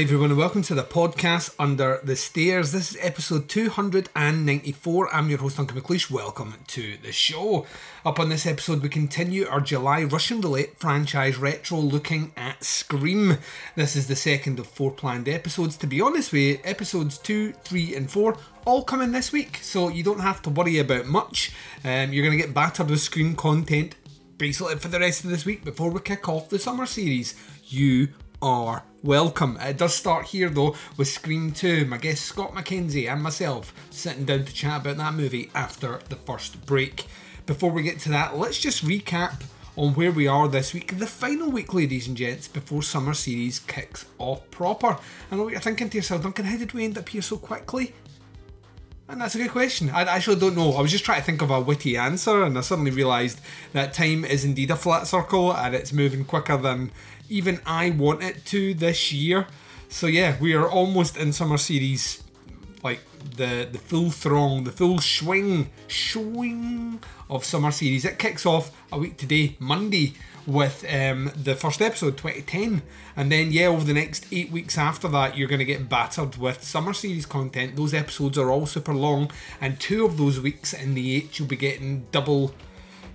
Hi everyone and welcome to the podcast Under the Stairs. This is episode 294. I'm your host Duncan McLeish. Welcome to the show. Up on this episode we continue our July Russian Roulette franchise retro looking at Scream. This is the second of four planned episodes. To be honest with you, episodes 2, 3 and 4 all coming this week, so you don't have to worry about much. Um, you're going to get battered with Scream content basically for the rest of this week before we kick off the summer series. You are welcome. It does start here though with Scream 2. My guest Scott McKenzie and myself sitting down to chat about that movie after the first break. Before we get to that, let's just recap on where we are this week, the final week, ladies and gents, before summer series kicks off proper. I know what you're thinking to yourself, Duncan, how did we end up here so quickly? And that's a good question. I actually don't know. I was just trying to think of a witty answer, and I suddenly realised that time is indeed a flat circle and it's moving quicker than even I want it to this year. So yeah, we are almost in summer series, like the the full throng, the full swing, swing of summer series. It kicks off a week today, Monday, with um, the first episode, 2010, and then yeah, over the next eight weeks after that, you're going to get battered with summer series content. Those episodes are all super long, and two of those weeks in the eight, you'll be getting double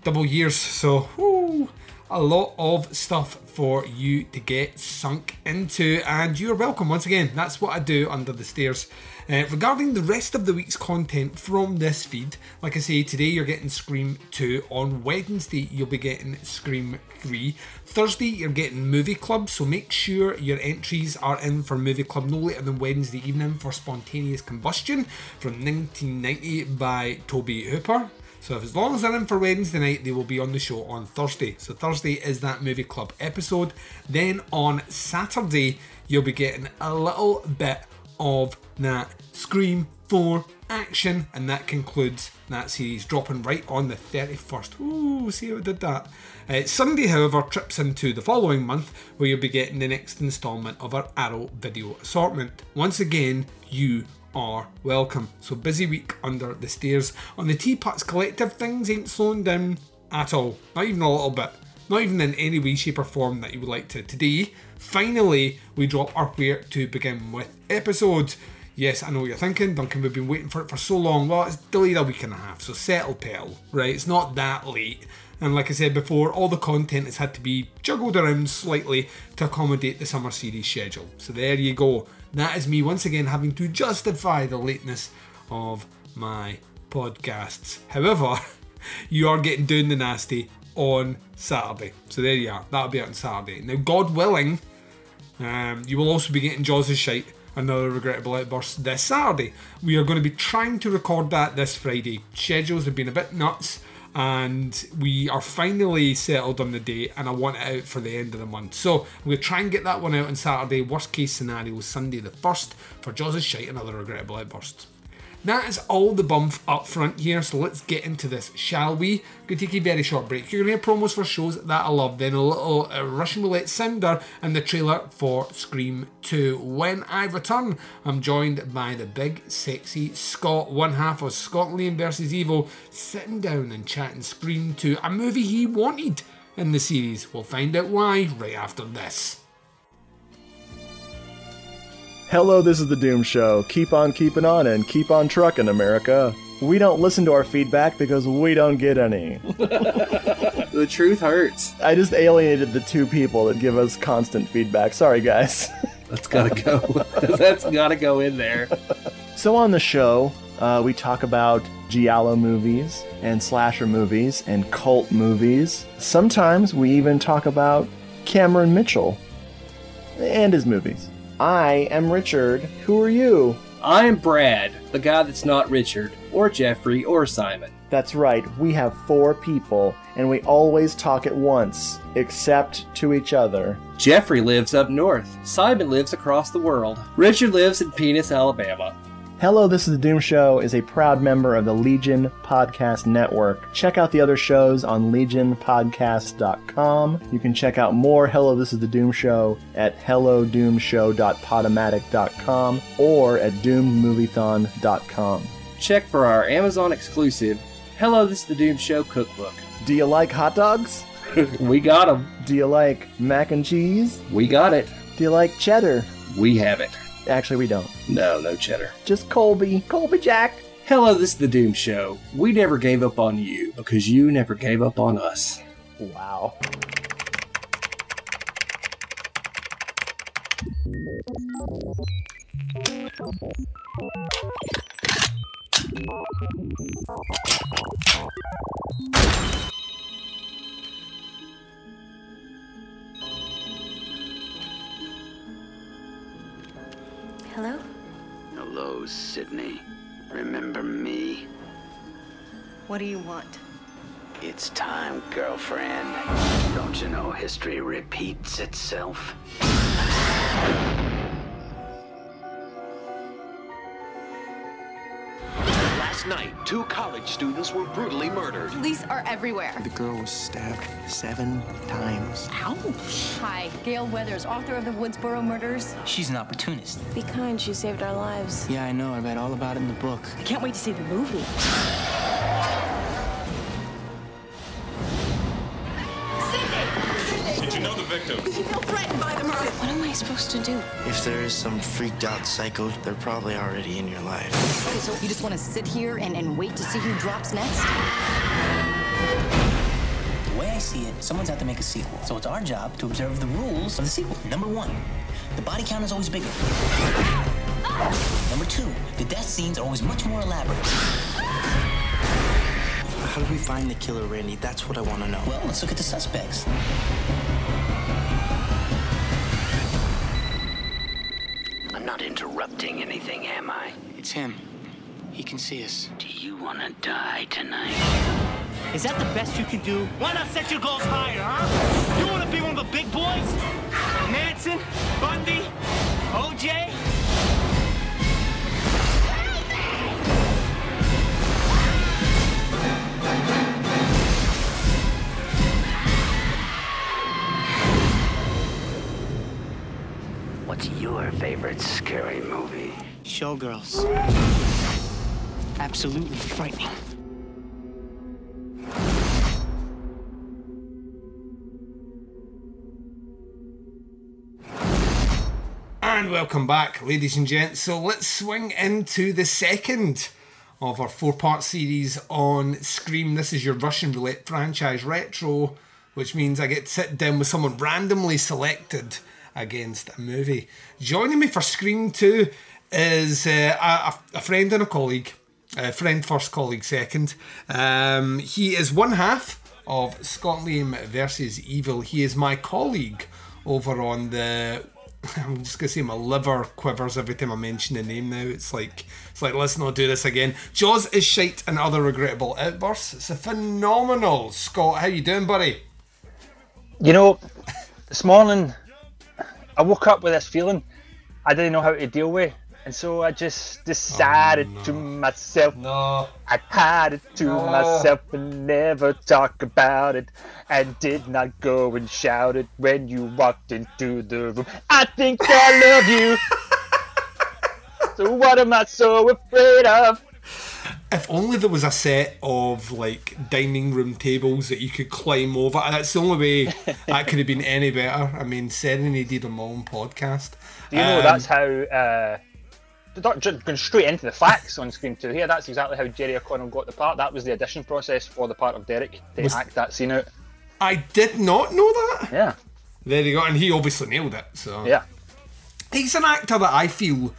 double years. So. Whoo, a lot of stuff for you to get sunk into, and you're welcome once again. That's what I do under the stairs. Uh, regarding the rest of the week's content from this feed, like I say, today you're getting Scream 2. On Wednesday, you'll be getting Scream 3. Thursday, you're getting Movie Club, so make sure your entries are in for Movie Club no later than Wednesday evening for Spontaneous Combustion from 1990 by Tobe Hooper. So if as long as they're in for Wednesday night, they will be on the show on Thursday. So Thursday is that movie club episode. Then on Saturday, you'll be getting a little bit of that Scream 4 action, and that concludes that series, dropping right on the 31st. Ooh, see how I did that. Uh, Sunday, however, trips into the following month where you'll be getting the next instalment of our Arrow video assortment. Once again, you are welcome. So busy week under the stairs. On the Teapots Collective, things ain't slowing down at all. Not even a little bit. Not even in any way, shape, or form that you would like to. Today, finally, we drop our Where to Begin With episode. Yes, I know what you're thinking, Duncan. We've been waiting for it for so long. Well, it's delayed a week and a half, so settle, pal. Right, it's not that late. And like I said before, all the content has had to be juggled around slightly to accommodate the summer series schedule. So there you go. That is me once again having to justify the lateness of my podcasts. However, you are getting down the nasty on Saturday. So there you are. That'll be out on Saturday. Now, God willing, um, you will also be getting Jaws' Shite, another regrettable outburst this Saturday. We are going to be trying to record that this Friday. Schedules have been a bit nuts and we are finally settled on the date and I want it out for the end of the month. So I'm going to try and get that one out on Saturday. Worst case scenario, Sunday the 1st for Jaws' Shite and other regrettable outbursts. That is all the bump up front here, so let's get into this, shall we? Going to take a very short break. You're going to hear promos for shows that I love, then a little uh, Russian roulette sounder, and the trailer for Scream 2. When I return, I'm joined by the big, sexy Scott, one half of Scott Liam vs. Evil, sitting down and chatting Scream 2, a movie he wanted in the series. We'll find out why right after this. Hello, this is the Doom Show. Keep on keeping on and keep on trucking, America. We don't listen to our feedback because we don't get any. the truth hurts. I just alienated the two people that give us constant feedback. Sorry, guys. That's gotta go. That's gotta go in there. So, on the show, uh, we talk about Giallo movies and slasher movies and cult movies. Sometimes we even talk about Cameron Mitchell and his movies. I am Richard. Who are you? I'm Brad, the guy that's not Richard, or Jeffrey, or Simon. That's right, we have four people, and we always talk at once, except to each other. Jeffrey lives up north. Simon lives across the world. Richard lives in Penis, Alabama. Hello, This is the Doom Show is a proud member of the Legion Podcast Network. Check out the other shows on legionpodcast.com. You can check out more Hello, This is the Doom Show at hellodoomshow.podomatic.com or at doommoviethon.com. Check for our Amazon exclusive Hello, This is the Doom Show cookbook. Do you like hot dogs? we got 'em. Do you like mac and cheese? We got it. Do you like cheddar? We have it. Actually, we don't. No, no cheddar. Just Colby. Colby Jack. Hello, this is the Doom Show. We never gave up on you because you never gave up on us. Wow. Hello? Hello, Sydney. Remember me? What do you want? It's time, girlfriend. Don't you know history repeats itself? Last night, two college students were brutally murdered. Police are everywhere. The girl was stabbed seven times. Ouch. Hi, Gale Weathers, author of the Woodsboro murders. She's an opportunist. Be kind, she saved our lives. Yeah, I know. I read all about it in the book. I can't wait to see the movie. You know? You feel threatened by the murder. What am I supposed to do? If there is some freaked out psycho, they're probably already in your life. Okay, so you just want to sit here and, and wait to see who drops next? The way I see it, someone's out to make a sequel. So it's our job to observe the rules of the sequel. Number one, the body count is always bigger. Number two, the death scenes are always much more elaborate. How do we find the killer, Randy? That's what I want to know. Well, let's look at the suspects. I'm not interrupting anything, am I? It's him. He can see us. Do you want to die tonight? Is that the best you can do? Why not set your goals higher, huh? You want to be one of the big boys? Manson? Bundy? OJ? What's your favorite scary movie? Showgirls. Absolutely frightening. And welcome back, ladies and gents. So let's swing into the second of our four part series on Scream. This is your Russian roulette franchise retro, which means I get to sit down with someone randomly selected against a movie. Joining me for Scream 2 is uh, a, a friend and a colleague. Uh, friend first, colleague second. Um, he is one half of Scott Liam versus Evil. He is my colleague over on the I'm just gonna say my liver quivers every time I mention the name now. It's like it's like let's not do this again. Jaws is shite and other regrettable outbursts. It's a phenomenal Scott. How you doing, buddy? You know, this morning I woke up with this feeling I didn't know how to deal with, and so I just decided to oh, myself. No. I had it to No. myself and never talk about it, and did not go and shout it when you walked into the room. I think I love you. so what am I so afraid of? If only there was a set of like dining room tables that you could climb over. That's the only way that could have been any better. I mean, serenaded on my own podcast. Do you know Um, that's how? Uh, going straight into the facts on Scream 2 here, that's exactly how Jerry O'Connell got the part. That was the audition process for the part of Derek to Was- act that scene out. I did not know that. Yeah. There you go, and he obviously nailed it. So Yeah. he's an actor that I feel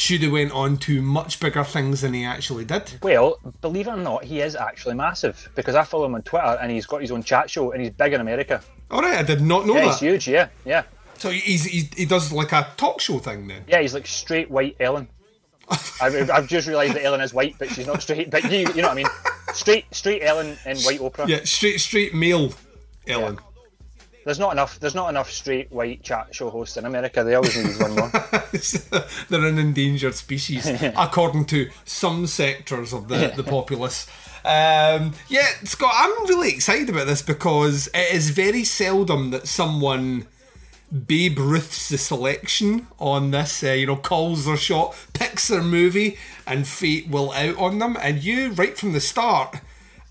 should have went on to much bigger things than he actually did. Well, believe it or not, he is actually massive because I follow him on Twitter and he's got his own chat show and he's big in America. All right, I did not know yeah, that. he's huge. Yeah, yeah. So he's, he's he does like a talk show thing then. Yeah, he's like straight white Ellen. I've, I've just realised that Ellen is white, but she's not straight. But you, you know what I mean? Straight, straight Ellen in white Oprah. Yeah, straight straight male Ellen. There's not enough. There's not enough straight white chat show hosts in America. They always need one more. They're an endangered species, according to some sectors of the, the populace. Um, yeah, Scott, I'm really excited about this because it is very seldom that someone Babe Ruth's the selection on this, uh, you know, calls their shot, picks their movie, and fate will out on them. And you, right from the start,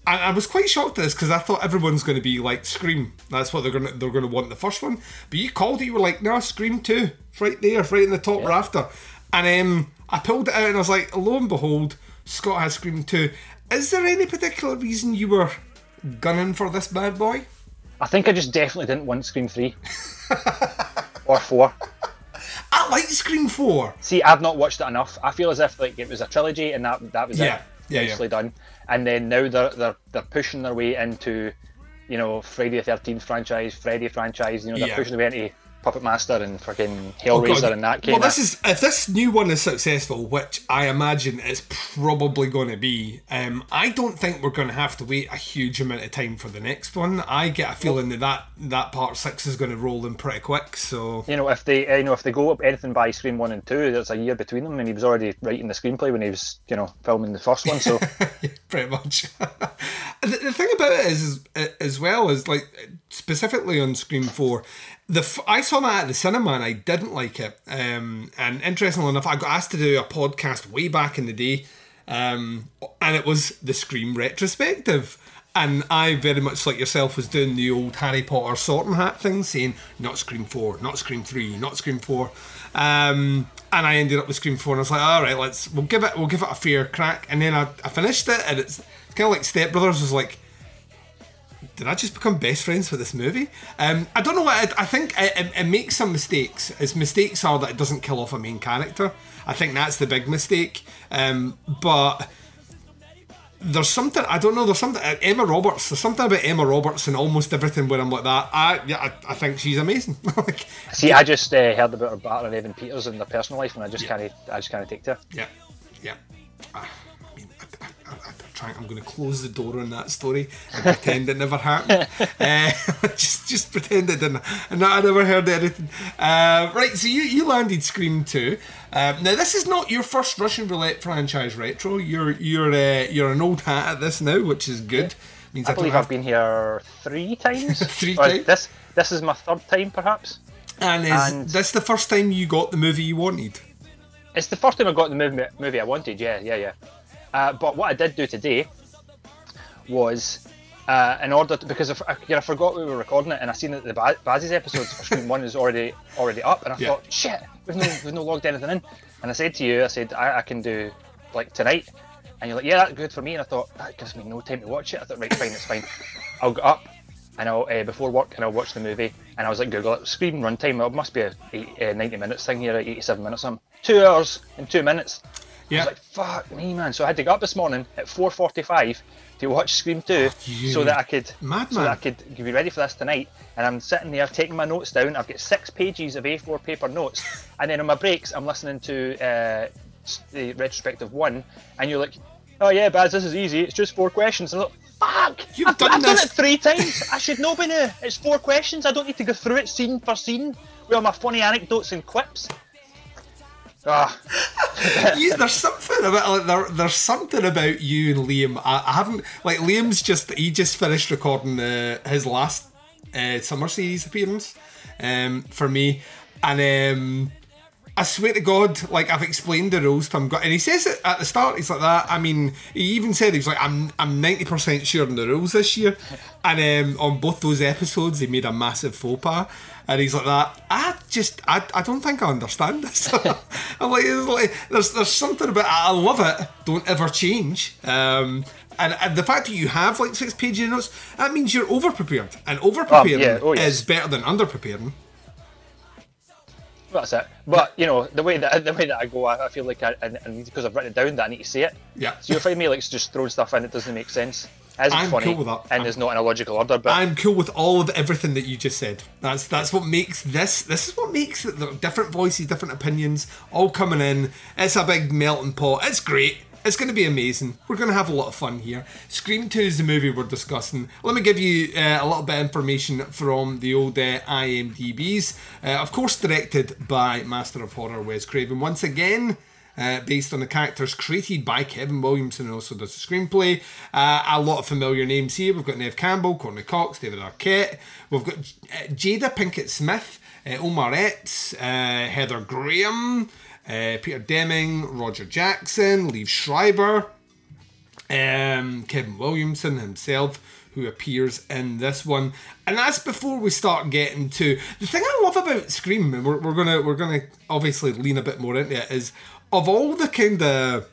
and I was quite shocked at this because I thought everyone's going to be like Scream. That's what they're going to they're going to want the first one. But you called it. You were like, no, Scream two, it's right there, right in the top yeah. rafter. And um, I pulled it out and I was like, lo and behold, Scott has Scream two. Is there any particular reason you were gunning for this bad boy? I think I just definitely didn't want Scream three or four. I like Scream four. See, I've not watched it enough. I feel as if like it was a trilogy and that that was yeah. it. Yeah, nicely yeah. done. And then now they're they're they're pushing their way into, you know, Friday the Thirteenth franchise, Freddy franchise. You know, they're Yeah. pushing their way into Puppet Master and fucking Hellraiser God. and that kind Well, this is if this new one is successful, which I imagine it's probably going to be. Um, I don't think we're going to have to wait a huge amount of time for the next one. I get a feeling that that, that part six is going to roll in pretty quick. So You know, if they, uh, you know, if they go up anything by Scream one and two, there's a year between them, and he was already writing the screenplay when he was, you know, filming the first one. So pretty much. the, the thing about it is, is, as well, is like specifically on Scream Four, the I saw that at the cinema and I didn't like it. Um, and interestingly enough, I got asked to do a podcast way back in the day, um, and it was the Scream retrospective. And I very much like yourself was doing the old Harry Potter sorting hat thing, saying not Scream Four, not Scream Three, not Scream Four. Um, and I ended up with Scream Four, and I was like, all right, let's we'll give it we'll give it a fair crack. And then I, I finished it, and it's kind of like Step Brothers was like, did I just become best friends with this movie? Um, I don't know what I, I think. It, it, it makes some mistakes. Its mistakes are that it doesn't kill off a main character. I think that's the big mistake. Um, but there's something I don't know. There's something uh, Emma Roberts. There's something about Emma Roberts and almost everything where I'm like that. I yeah, I, I think she's amazing. like, see, I just uh, heard about her battle and Evan Peters in their personal life, and I just Yeah. can't, I just can't take to her. Yeah, yeah. I trying. I'm going to close the door on that story and pretend it never happened. uh, just, just pretend it didn't. And I never heard anything. Uh, right. So you, you landed Scream two. Um, now this is not your first Russian roulette franchise retro. You're you're uh, you're an old hat at this now, which is good. Means I don't believe have- I've been here three times. Three Or times? This, this is my third time, perhaps. And is and- this the first time you got the movie you wanted? It's the first time I got the movie, movie I wanted. Yeah, yeah, yeah. Uh, but what I did do today was, uh, in order to, because I, you know, I forgot we were recording it, and I seen that the ba- Bazzi's episodes for Scream One is already already up, and I Yeah. thought, shit, we've no we've no logged anything in. And I said to you, I said I, I can do like tonight, and you're like, yeah, that's good for me. And I thought that gives me no time to watch it. I thought, right, fine, it's fine. I'll get up. And I'll uh, before work, and I'll watch the movie. And I was like, Google it. Scream runtime. It must be a eight, uh, 90 minutes thing here, 87 minutes. Something. Two hours and two minutes. I Yeah. was like, fuck me, man. So I had to get up this morning at 4.45 to watch Scream 2 you so that I could madman. so that I could be ready for this tonight. And I'm sitting there taking my notes down. I've got six pages of A4 paper notes. And then on my breaks, I'm listening to uh, the retrospective one. And you're like, oh yeah, Baz, this is easy. It's just four questions. And I'm like, fuck! You've I've, done I've done it three times. I should know by now. It's four questions. I don't need to go through it scene for scene with all my funny anecdotes and quips. Ah. you, there's something about like, there, there's something about you and Liam. I, I haven't like Liam's just he just finished recording uh, his last uh, summer series appearance um, for me, and um, I swear to God, like I've explained the rules to him, and he says it at the start. He's like that. I mean, he even said he was like, "I'm I'm ninety percent sure on the rules this year," and um, on both those episodes, he made a massive faux pas. And he's like that. I just, I, I don't think I understand this. I'm like, like, there's, there's something about. I love it. Don't ever change. Um, and, and the fact that you have like six pages of notes, that means you're over prepared, and over preparing yeah. Oh, is better than under preparing. That's it. But you know, the way that the way that I go, I, I feel like I, I, I because I've written it down that I need to say it. Yeah. So you'll find me like just throwing stuff in that doesn't make sense. Isn't I'm funny cool with that. and is not in a logical order. But I'm cool with all of everything that you just said. That's that's what makes this. This is what makes it. The different voices, different opinions, all coming in. It's a big melting pot. It's great. It's going to be amazing. We're going to have a lot of fun here. Scream 2 is the movie we're discussing. Let me give you uh, a little bit of information from the old uh, IMDb's. Uh, of course, directed by Master of Horror Wes Craven. Once again, uh, based on the characters created by Kevin Williamson and also does the screenplay. Uh, a lot of familiar names here. We've got Neve Campbell, Courteney Cox, David Arquette. We've got uh, Jada Pinkett Smith, uh, Omar Epps, uh, Heather Graham, Peter Deming, Roger Jackson, Liev Schreiber, um, Kevin Williamson himself, who appears in this one, and that's before we start getting to the thing I love about Scream. And we're, we're gonna we're gonna obviously lean a bit more into it. Is of all the kind of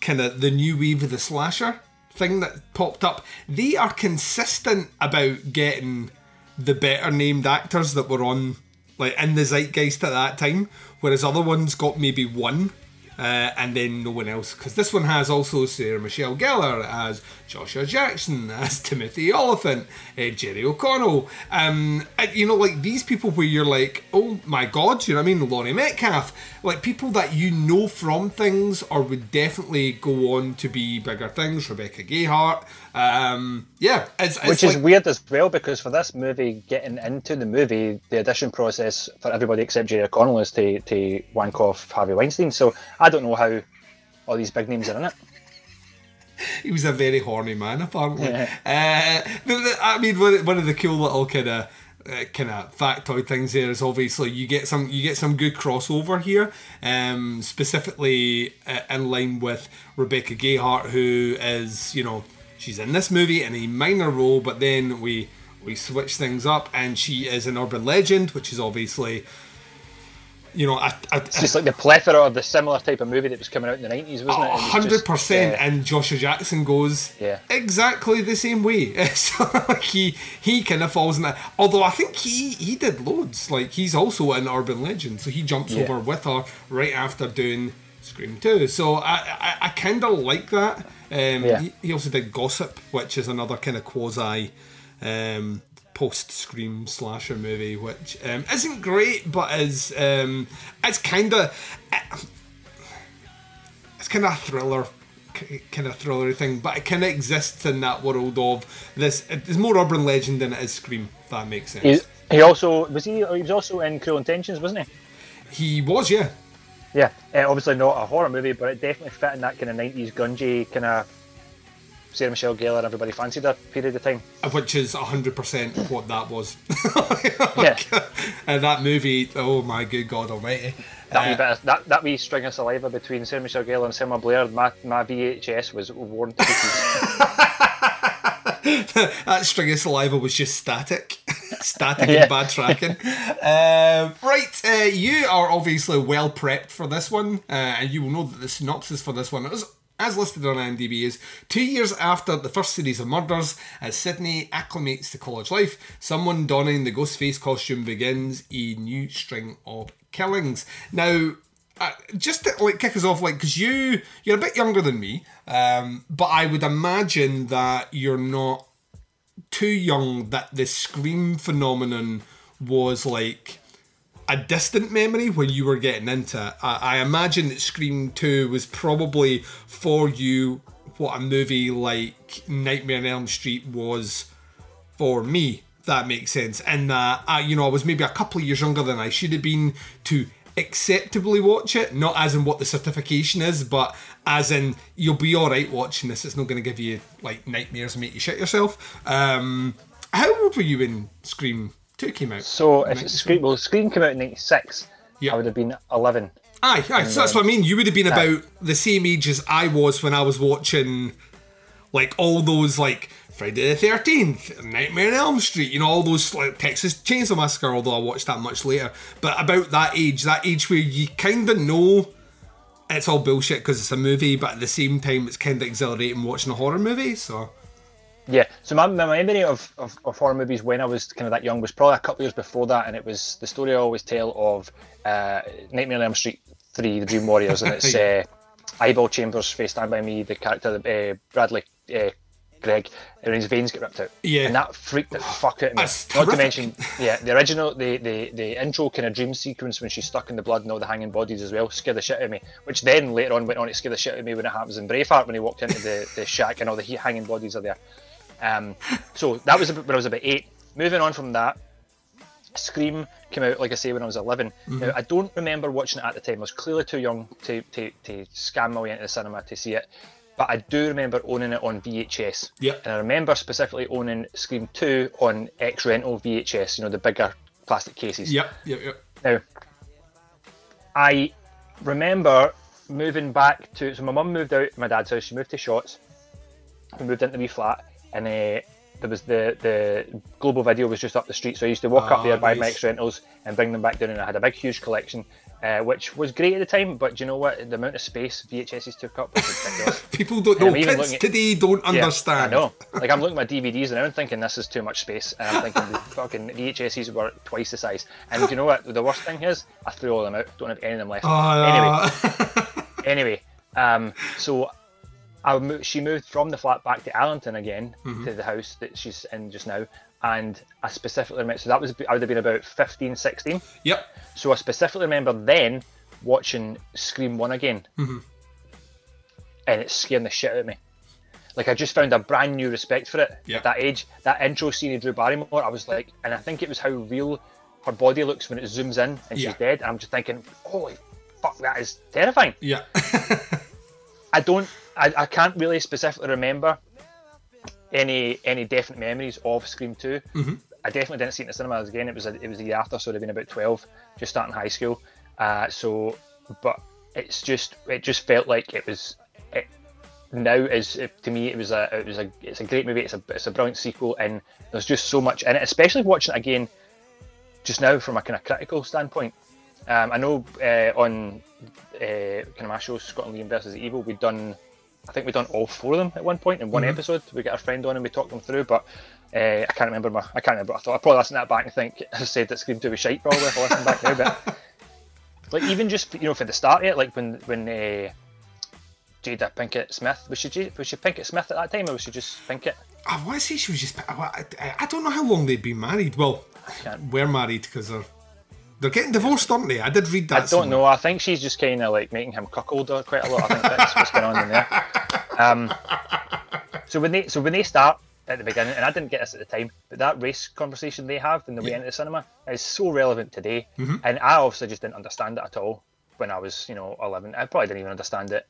kind of the new wave of the slasher thing that popped up, they are consistent about getting the better named actors that were on like in the zeitgeist at that time, whereas other ones got maybe one. Uh, and then no one else, because this one has also Sarah Michelle Gellar as Joshua Jackson, as Timothy Olyphant, uh, Jerry O'Connell. Um, you know, like these people where you're like, oh my god, you know what I mean? Laurie Metcalf, like people that you know from things or would definitely go on to be bigger things. Rebecca Gayheart, um, yeah, it's, it's which is weird as well because for this movie, getting into the movie, the audition process for everybody except Jerry O'Connell is to to wank off Harvey Weinstein. So I don't know how all these big names are in it. he was a very horny man, apparently. Yeah. Uh, I mean, one of the cool little kind of uh, kind of factoid things there is obviously you get some you get some good crossover here, um, specifically uh, in line with Rebecca Gayheart, who is you know she's in this movie in a minor role, but then we we switch things up, and she is an urban legend, which is obviously. You know, a, a, It's just like the plethora of the similar type of movie that was coming out in the nineties, wasn't it? Hundred percent, uh, and Joshua Jackson goes Yeah. exactly the same way. so like he he kind of falls in that. Although I think he he did loads. Like he's also an urban legend, so he jumps Yeah. over with her right after doing Scream Two. So I I, I kind of like that. Um, Yeah. he, he also did Gossip, which is another kind of quasi. Um, post scream slasher movie which um, isn't great but is um, it's kind of it's kind of a thriller kind of thrillery thing but it kind of exists in that world of this it's more urban legend than it is scream if that makes sense He, he also was he. He was also in Cruel Intentions, wasn't he? he was yeah Yeah, uh, obviously not a horror movie, but it definitely fit in that kind of nineties grungy kind of Sarah Michelle Gellar. And everybody fancied her period of time. which is 100% what that was Yeah, and that movie oh my good god almighty that wee Uh, bit of, that that wee string of saliva between Sarah Michelle Gellar and Selma Blair. My my VHS was worn to pieces. that string of saliva was just static. static Yeah. and bad tracking. um, right, uh, you are obviously well prepped for this one, uh, and you will know that the synopsis for this one is. As listed on IMDb, is two years after the first series of murders, as Sydney acclimates to college life, someone donning the ghost face costume begins a new string of killings. Now, uh, just to like kick us off, like because you you're a bit younger than me, um, but I would imagine that you're not too young that the scream phenomenon was like a distant memory when you were getting into it. I, I imagine that Scream 2 was probably for you what a movie like Nightmare on Elm Street was for me. That makes sense. And that, I, you know, I was maybe a couple of years younger than I should have been to acceptably watch it. Not as in what the certification is, but as in you'll be all right watching this. It's not going to give you like nightmares and make you shit yourself. Um, how old were you in Scream Two came out? So if it's Scream, well, Scream came out in '96. Yeah. I would have been 11. Aye, aye. So that's what I mean. You would have been about the same age as I was when I was watching, like all those like Friday the Thirteenth, Nightmare on Elm Street. You know all those like Texas Chainsaw Massacre. Although I watched that much later, but about that age, that age where you kind of know it's all bullshit because it's a movie, but at the same time it's kind of exhilarating watching a horror movie. So Yeah, so my, my memory of, of, of horror movies when I was kind of that young was probably a couple of years before that, and it was the story I always tell of uh, Nightmare on Elm Street 3, The Dream Warriors, and it's uh, Eyeball Chambers, Face Stand By Me, the character, uh, Bradley uh, Gregg, and his veins get ripped out. Yeah. and that freaked the fuck out of me. That's Not to mention, yeah, the original, the, the the intro kind of dream sequence when she's stuck in the blood and all the hanging bodies as well scared the shit out of me. Which then later on went on to scare the shit out of me when it happens in Braveheart when he walked into the, the shack and all the hanging bodies are there. Um, so that was when I was about eight. Moving on from that, Scream came out, like I say, when I was 11. Mhm. Now, I don't remember watching it at the time. I was clearly too young to, to, to scam my way into the cinema to see it. But I do remember owning it on VHS. Yep. And I remember specifically owning Scream 2 on X Rental VHS, you know, the bigger plastic cases. Yep, yep, yep. Now, I remember moving back to. So my mum moved out of my dad's house. She moved to Shotts. We moved into the wee flat, and uh, there was the the Global Video was just up the street. So I used to walk Ah, up there, buy my. X rentals, and bring them back down. And I had a big, huge collection, uh, which was great at the time. But do you know what? The amount of space VHSs took up was. People don't know. Kids at- today don't Yeah, understand. I know. Like I'm looking at my DVDs and I'm thinking this is too much space, and I'm thinking the fucking VHSs were twice the size. And do you know what? The worst thing is, I threw all them out. Don't have any of them left. Oh, Anyway, anyway, um, so mo- she moved from the flat back to Allington again Mhm. to the house that she's in just now, and I specifically remember. So that was I would have been about 15, 16. Yep. So I specifically remember then watching Scream One again Mhm. and it's scaring the shit out of me. Like I just found a brand new respect for it Yeah. at that age. That intro scene of Drew Barrymore, I was like, and I think it was how real her body looks when it zooms in and Yeah. she's dead. And I'm just thinking, holy fuck, that is terrifying. Yeah. I don't, I, I can't really specifically remember any any definite memories of Scream 2 Mhm. I definitely didn't see it in the cinemas again. It was a, it was a year after, so I'd have been about twelve, just starting high school. Uh, so, but it's just it just felt like it was. It, now is it, to me it was a it was a it's a great movie. It's a it's a brilliant sequel, and there's just so much in it. Especially watching it again, just now from a kind of critical standpoint. Um, I know uh, on uh, kind of my show Scotland Liam versus Evil, we'd done I think we'd done all four of them at one point in one Mhm. episode. We got a friend on and we talked them through, but uh, I can't remember. My, I can't remember. I thought I probably listened that back and think I said that Scream Two was shite. Probably if I listen back now, but like even just you know for the start of it, like when when uh, Jada Pinkett Smith was she was she Pinkett Smith at that time or was she just Pinkett? I want to say she was just. I, I, I don't know how long they'd been married. Well, we're married because they're they're getting divorced, aren't they? I did read that. I don't somewhere. know. I think she's just kind of like making him cuckold her quite a lot. I think that's what's going on in there. Um, so when they so when they start at the beginning, and I didn't get this at the time, but that race conversation they have in the way into the cinema is so relevant today. Mhm. And I obviously just didn't understand it at all when I was, you know, 11. I probably didn't even understand it,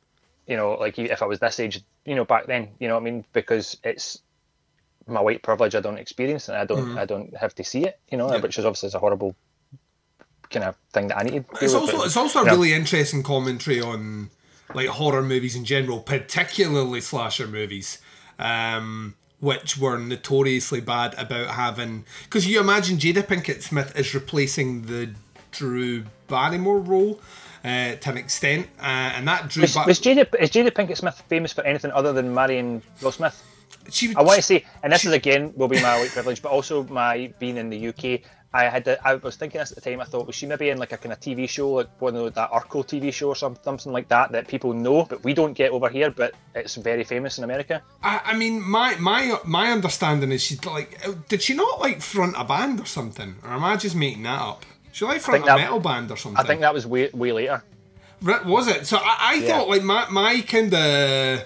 you know, like if I was this age, you know, back then, you know what I mean? Because it's my white privilege I don't experience and I don't Mhm. I don't have to see it, you know, Yeah. which is obviously a horrible kind of thing that I need to It's also but, it's also a know. really interesting commentary on like horror movies in general, particularly slasher movies, um, which were notoriously bad about having. Because you imagine Jada Pinkett Smith is replacing the Drew Barrymore role uh, to an extent, uh, and that Drew. Was, Bar- was Jada is Jada Pinkett Smith famous for anything other than marrying Will Smith? She, I want to say, and this is again will be my white privilege, but also my being in the UK. I had the, I was thinking this at the time. I thought was she maybe in like a kind of TV show, like one of that Urkel TV show or something, something like that that people know, but we don't get over here. But it's very famous in America. I, I mean, my my my understanding is she's like, did she not like front a band or something, or am I just making that up? She like front a that- metal band or something. I think that was way way later. Was it? So I, I Yeah. thought like my my kind of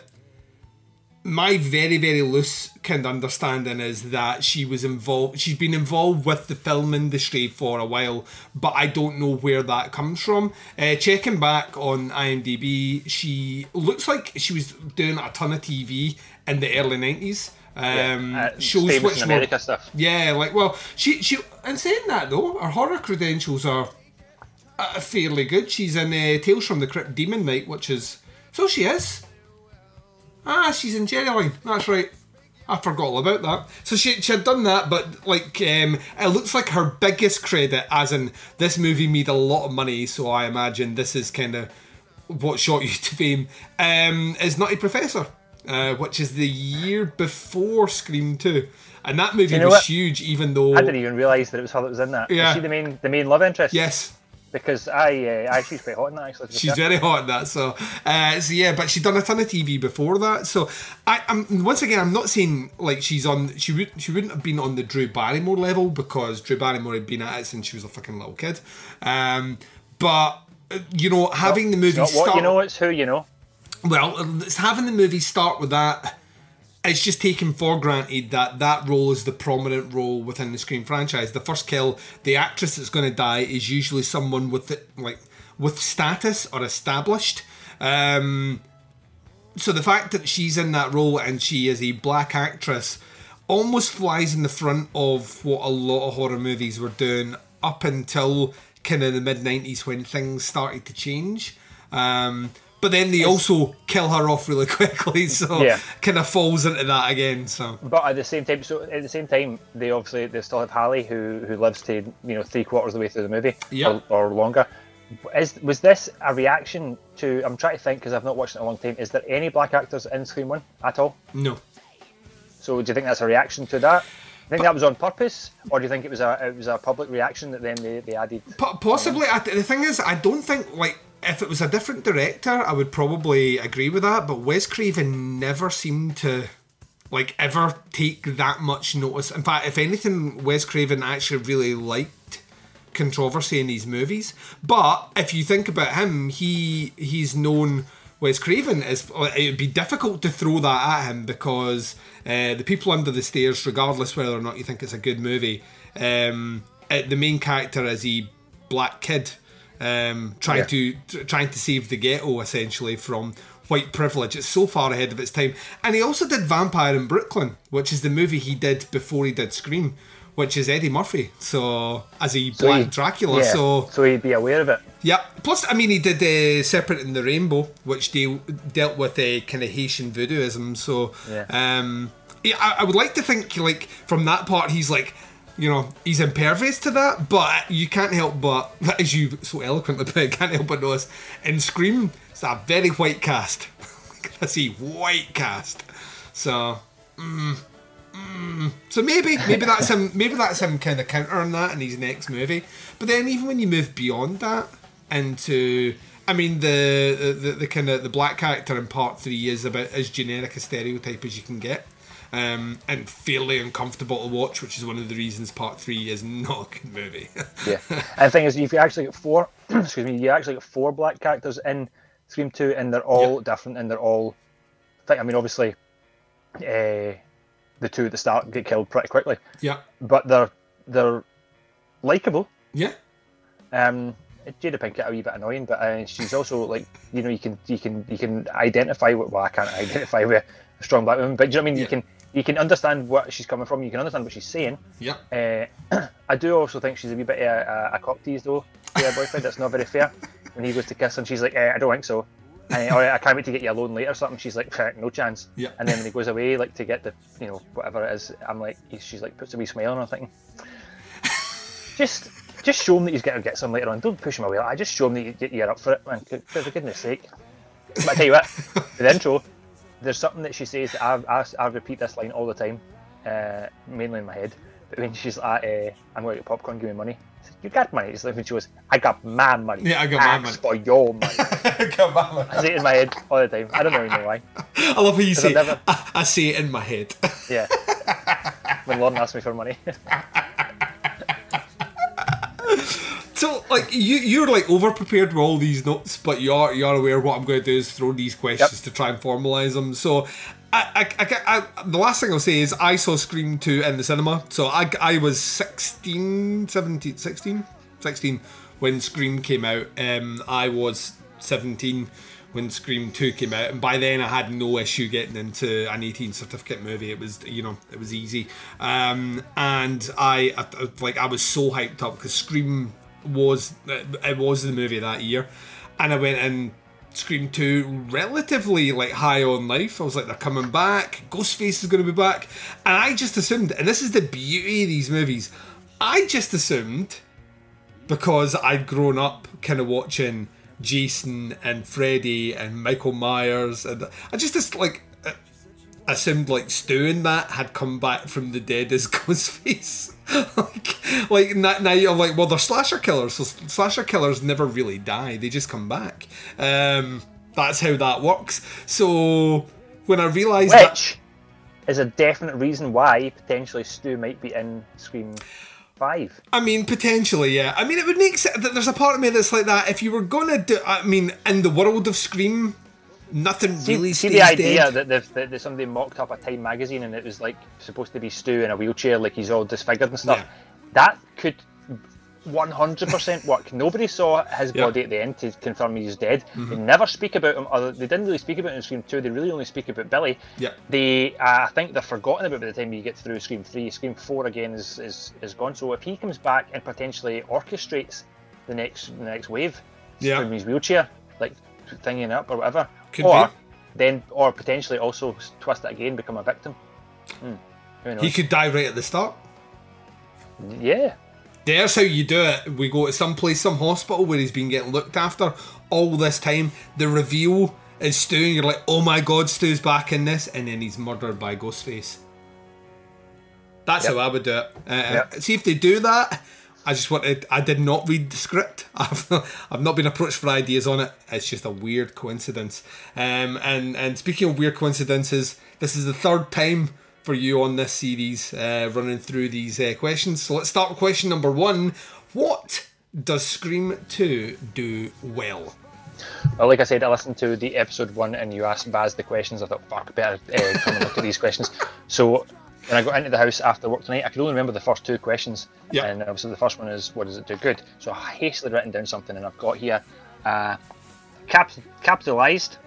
my very very loose kind of understanding is that she was involved. She's been involved with the film industry for a while, but I don't know where that comes from. Uh, checking back on IMDb, she looks like she was doing a ton of TV in the early nineties. Um, Yeah, uh, shows which in were- America stuff. yeah, like well, she she. And saying that though, her horror credentials are uh, fairly good. She's in uh, Tales from the Crypt Demon Knight, which is so she is. Ah, she's in Jerryline. That's right. I forgot all about that. So she, she had done that, but like um, it looks like her biggest credit, as in this movie made a lot of money. So I imagine this is kind of what shot you to fame. Um, is Nutty Professor, uh, which is the year before Scream Two, and that movie You know was what? huge, even though I didn't even realise that it was her that was in that. Yeah. Was she the main the main love interest? Yes. Because I, uh, I she's quite hot in that actually. She's very hot in that. So, uh, so yeah, but she'd done a ton of TV before that. So, I, I'm once again, I'm not saying like she's on. She would she wouldn't have been on the Drew Barrymore level because Drew Barrymore had been at it since she was a fucking little kid. Um, but uh, you know, having the movie start. what you know, it's who you know. Well, it's having the movie start with that. It's just taken for granted that that role is the prominent role within the Scream franchise. The first kill, the actress that's going to die is usually someone with the, like with status or established. Um, so the fact that she's in that role and she is a black actress almost flies in the front of what a lot of horror movies were doing up until kind of the mid 90s when things started to change. Um, but then they also kill her off really quickly, so Yeah. kind of falls into that again. So But at the same time, so at the same time, they obviously they still have Hallie who who lives to you know three quarters of the way through the movie, Yeah. or, or longer. Is was this a reaction to? I'm trying to think because I've not watched it in a long time. Is there any black actors in Scream One at all? no, So do you think that's a reaction to that? I think that was on purpose, or do you think it was a it was a public reaction that then they, they added? Po- possibly. I, the thing is, I don't think like if it was a different director, I would probably agree with that. But Wes Craven never seemed to like ever take that much notice. In fact, if anything, Wes Craven actually really liked controversy in these movies. But if you think about him, he he's known. Wes Craven is. It would be difficult to throw that at him because uh, the people under the stairs, regardless whether or not you think it's a good movie, um, the main character is a black kid um, trying Yeah. to t- trying to save the ghetto essentially from white privilege. It's so far ahead of its time. And he also did Vampire in Brooklyn, which is the movie he did before he did Scream, which is Eddie Murphy. So as a So black he- Dracula. yeah, So so he'd be aware of it. yeah. Plus, I mean, he did uh, Serpent and the Rainbow, which deal, dealt with a kind of Haitian voodooism. So, Yeah. um, yeah, I, I would like to think, like, from that part, he's like, you know, he's impervious to that, but you can't help but, as you so eloquently put it, can't help but notice, in Scream, it's a very white cast. I see white cast. So, mm, mm. so maybe, maybe that's him, maybe that's him kind of countering that in his next movie. But then even when you move beyond that into, I mean, the the, the kind of the black character in part three is about as generic a stereotype as you can get. Um, and fairly uncomfortable to watch, which is one of the reasons part three is not a good movie. Yeah. and the thing is, if you actually get four, excuse me, you actually get four black characters in Scream Two, and they're all different, and they're all. I think- I mean, obviously, uh, the two at the start get killed pretty quickly, yeah, but they're they're likable. yeah, Um, Jada Pinkett a wee bit annoying, but uh, she's also like you know you can you can you can identify with well I can't identify with a strong black woman, but do you know what I mean? You can you can understand what she's coming from. You can understand what she's saying. yeah. Uh, I do also think she's a wee bit of a, a, a cock tease though to her boyfriend. That's not very fair. When he goes to kiss and she's like, eh, I don't think so. And, or I can't wait to get you alone later or something. She's like, no chance. Yeah. And then when he goes away, like to get the, you know, whatever it is, I'm like, he's, she's like, puts a wee smile on. I'm thinking, just, just show him that he's going to get some later on. Don't push him away. I just show him that you- you're up for it, man. For for goodness sake. But I tell you what, the intro, there's something that she says that I, I, I repeat this line all the time, uh, mainly in my head. But when she's like, uh, I'm going to get popcorn, give me money. I said, you got money. It's like when she goes, I got my money. Yeah, I got my money." for your money. Come on. I say it in my head all the time. I don't really know why. I love how you say. never- I, I say it in my head. Yeah. when Lauren asks me for money. So like you you're like over prepared with all these notes, but you're you're aware what I'm going to do is throw these questions to try and formalize them. So. I, I, I, I, the last thing I'll say is I saw Scream 2 in the cinema. So I, I was 16, 17, 16? 16 when Scream came out. Um, I was 17 when Scream 2 came out. And by then I had no issue getting into an 18 certificate movie. It was, you know, it was easy. Um, and I, I, like, I was so hyped up because Scream was, it was the movie that year. And I went and Scream 2 relatively like high on life. I was like, they're coming back. Ghostface is going to be back. And I just assumed, and this is the beauty of these movies, I just assumed because I'd grown up kind of watching Jason and Freddy and Michael Myers, and I just just like assumed like Stu and that had come back from the dead as Ghostface. like like now, now you're like, well, they're slasher killers, so slasher killers never really die; they just come back. Um, that's how that works. So when I realised that, Which is a definite reason why potentially Stu might be in Scream Five. I mean, potentially, yeah. I mean, it would make sense. There's a part of me that's like that. If you were gonna do, I mean, in the world of Scream, nothing See, really see the idea dead. that, they've- that, that somebody mocked up a Time magazine and it was like supposed to be Stu in a wheelchair, like he's all disfigured and stuff. Yeah. That could 100% work. Nobody saw his Yeah. body at the end to confirm he's dead. Mhm. They never speak about him. Other, they didn't really speak about him in Scream 2. They really only speak about Billy. Yeah. They, uh, I think they're forgotten about by the time you get through Scream 3. Scream 4 again is, is, is gone. So if he comes back and potentially orchestrates the next the next wave Yeah. from his wheelchair, like thinging up or whatever, Could or be. then or potentially also twist it again, become a victim. Hmm. Who knows? He could die right at the start. Yeah. There's how you do it. We go to some place, some hospital where he's been getting looked after all this time. The reveal is Stu, and you're like, oh my god, Stu's back in this, and then he's murdered by Ghostface. That's Yep. how I would do it. Uh, Yep. See if they do that. I just wanted. I did not read the script. I've, I've not been approached for ideas on it. It's just a weird coincidence. Um, and and speaking of weird coincidences, this is the third time for you on this series, uh, running through these uh, questions. So let's start with question number one. What does Scream Two do well? Well, like I said, I listened to the episode one and you asked Baz the questions. I thought, fuck, better uh, come and look at these questions. So when I got into the house after work tonight, I could only remember the first two questions. Yeah. And obviously the first one is, what does it do good? So I hastily written down something and I've got here uh, cap- capitalised,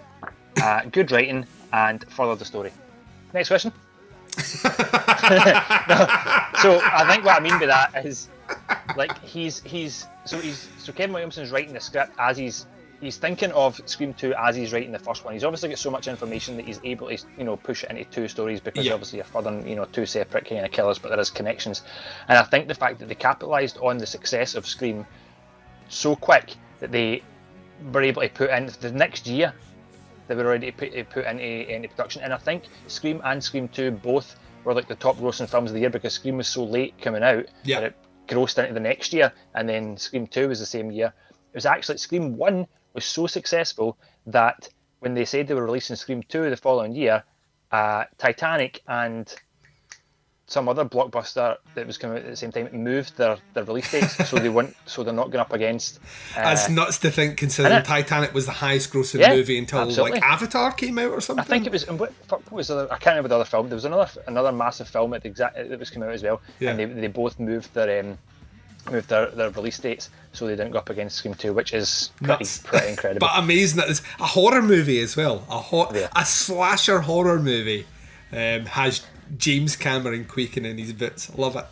uh, good writing, and further the story. Next question. No, so I think what I mean by that is like he's he's so he's so Kevin Williamson's writing the script as he's he's thinking of Scream 2 as he's writing the first one. He's obviously got so much information that he's able to you know push it into two stories because Yeah. obviously you're further, you know two separate kind of killers, but there is connections. And I think the fact that they capitalised on the success of Scream so quick that they were able to put in the next year they were already put, eh, put into, into production. And I think Scream and Scream 2 both were like the top grossing films of the year because Scream was so late coming out Yeah. that it grossed into the next year. And then Scream 2 was the same year. It was actually Scream 1 was so successful that when they said they were releasing Scream 2 the following year, uh, Titanic and some other blockbuster that was coming out at the same time moved their, their release dates so they weren't so they're not going up against uh, That's nuts to think, considering Titanic was the highest grossing Yeah, movie until absolutely. like Avatar came out or something. I think it was. and What, what was the other? I can't remember the other film. There was another another massive film at the exact that was coming out as well, Yeah. and they, they both moved their um, moved their, their release dates so they didn't go up against Scream Two, which is pretty, pretty incredible. But amazing that it's a horror movie as well. A hor- Yeah. a slasher horror movie um, has James Cameron quaking in his boots. Love it.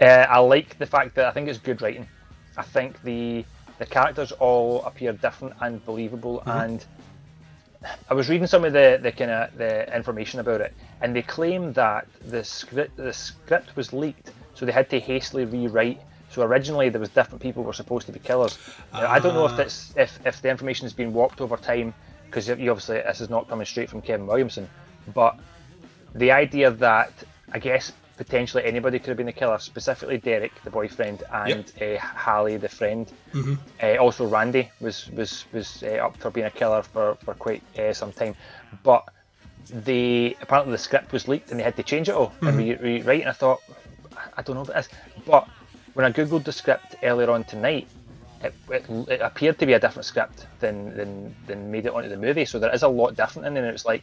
Uh, I like the fact that I think it's good writing. I think the the characters all appear different and believable. Mhm. And I was reading some of the, the kind of the information about it, and they claim that the script the script was leaked, so they had to hastily rewrite. So originally there was different people were supposed to be killers. Now, I don't know if Ah. that's if if the information has been warped over time because you obviously this is not coming straight from Kevin Williamson, but the idea that I guess potentially anybody could have been the killer, specifically Derek, the boyfriend, and uh, Hallie, the friend. Mhm. Uh, also, Randy was was was uh, up for being a killer for for quite uh, some time, but the apparently the script was leaked and they had to change it all and re- rewrite. And I thought, I don't know what it is, but when I googled the script earlier on tonight. It, it, it appeared to be a different script than, than than made it onto the movie, so there is a lot different in. And it's like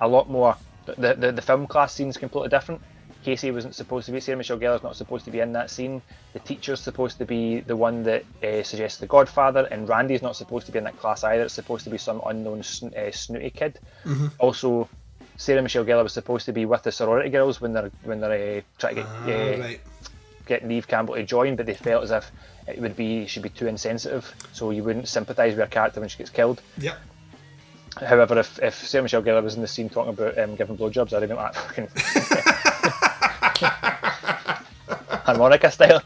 a lot more. The, the the film class scene's completely different. Casey wasn't supposed to be. Sarah Michelle Gellar's not supposed to be in that scene. The teacher's supposed to be the one that uh, suggests the Godfather, and Randy's not supposed to be in that class either. It's supposed to be some unknown sn- uh, snooty kid. Mhm. Also, Sarah Michelle Gellar was supposed to be with the sorority girls when they're when they're uh, trying to get Ah, uh, right. Get Neve Campbell to join, but they felt as if it would be she'd be too insensitive, so you wouldn't sympathise with her character when she gets killed. Yep. However, if, if Sarah Michelle Gellar was in the scene talking about um, giving blowjobs, I'd have been like fucking harmonica style.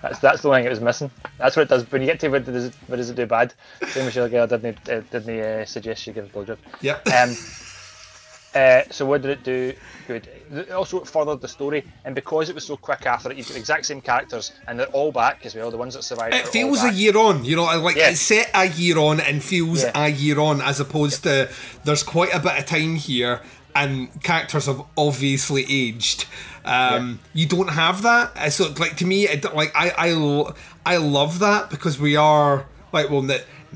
that's that's the only thing it was missing. That's what it does. When you get to what does it, what does it do bad? Sarah Michelle Gellar didn't uh, didn't uh, suggest she give a blowjob. Yep. Um, Uh, so what did it do? Good. It also furthered the story, and because it was so quick after it, you've got the exact same characters, and they're all back as well. The ones that survived. It feels a year on, you know, like Yeah. it's set a year on and feels Yeah. a year on, as opposed to there's quite a bit of time here and characters have obviously aged. Um, You don't have that, Uh, so like to me, it, like I I I love that because we are like well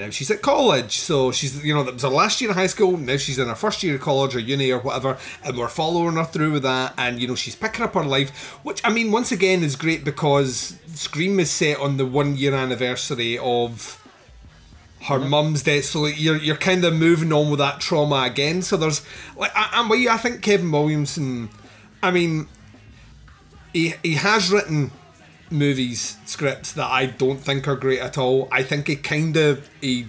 now she's at college, so she's you know that was her last year of high school. Now she's in her first year of college or uni or whatever, and we're following her through with that. And you know she's picking up her life, which I mean once again is great because Scream is set on the one year anniversary of her mum's death, so like, you're you're kind of moving on with that trauma again. So there's like I, I'm with you. I think Kevin Williamson. I mean, he he has written movies scripts that I don't think are great at all. I think he kind of he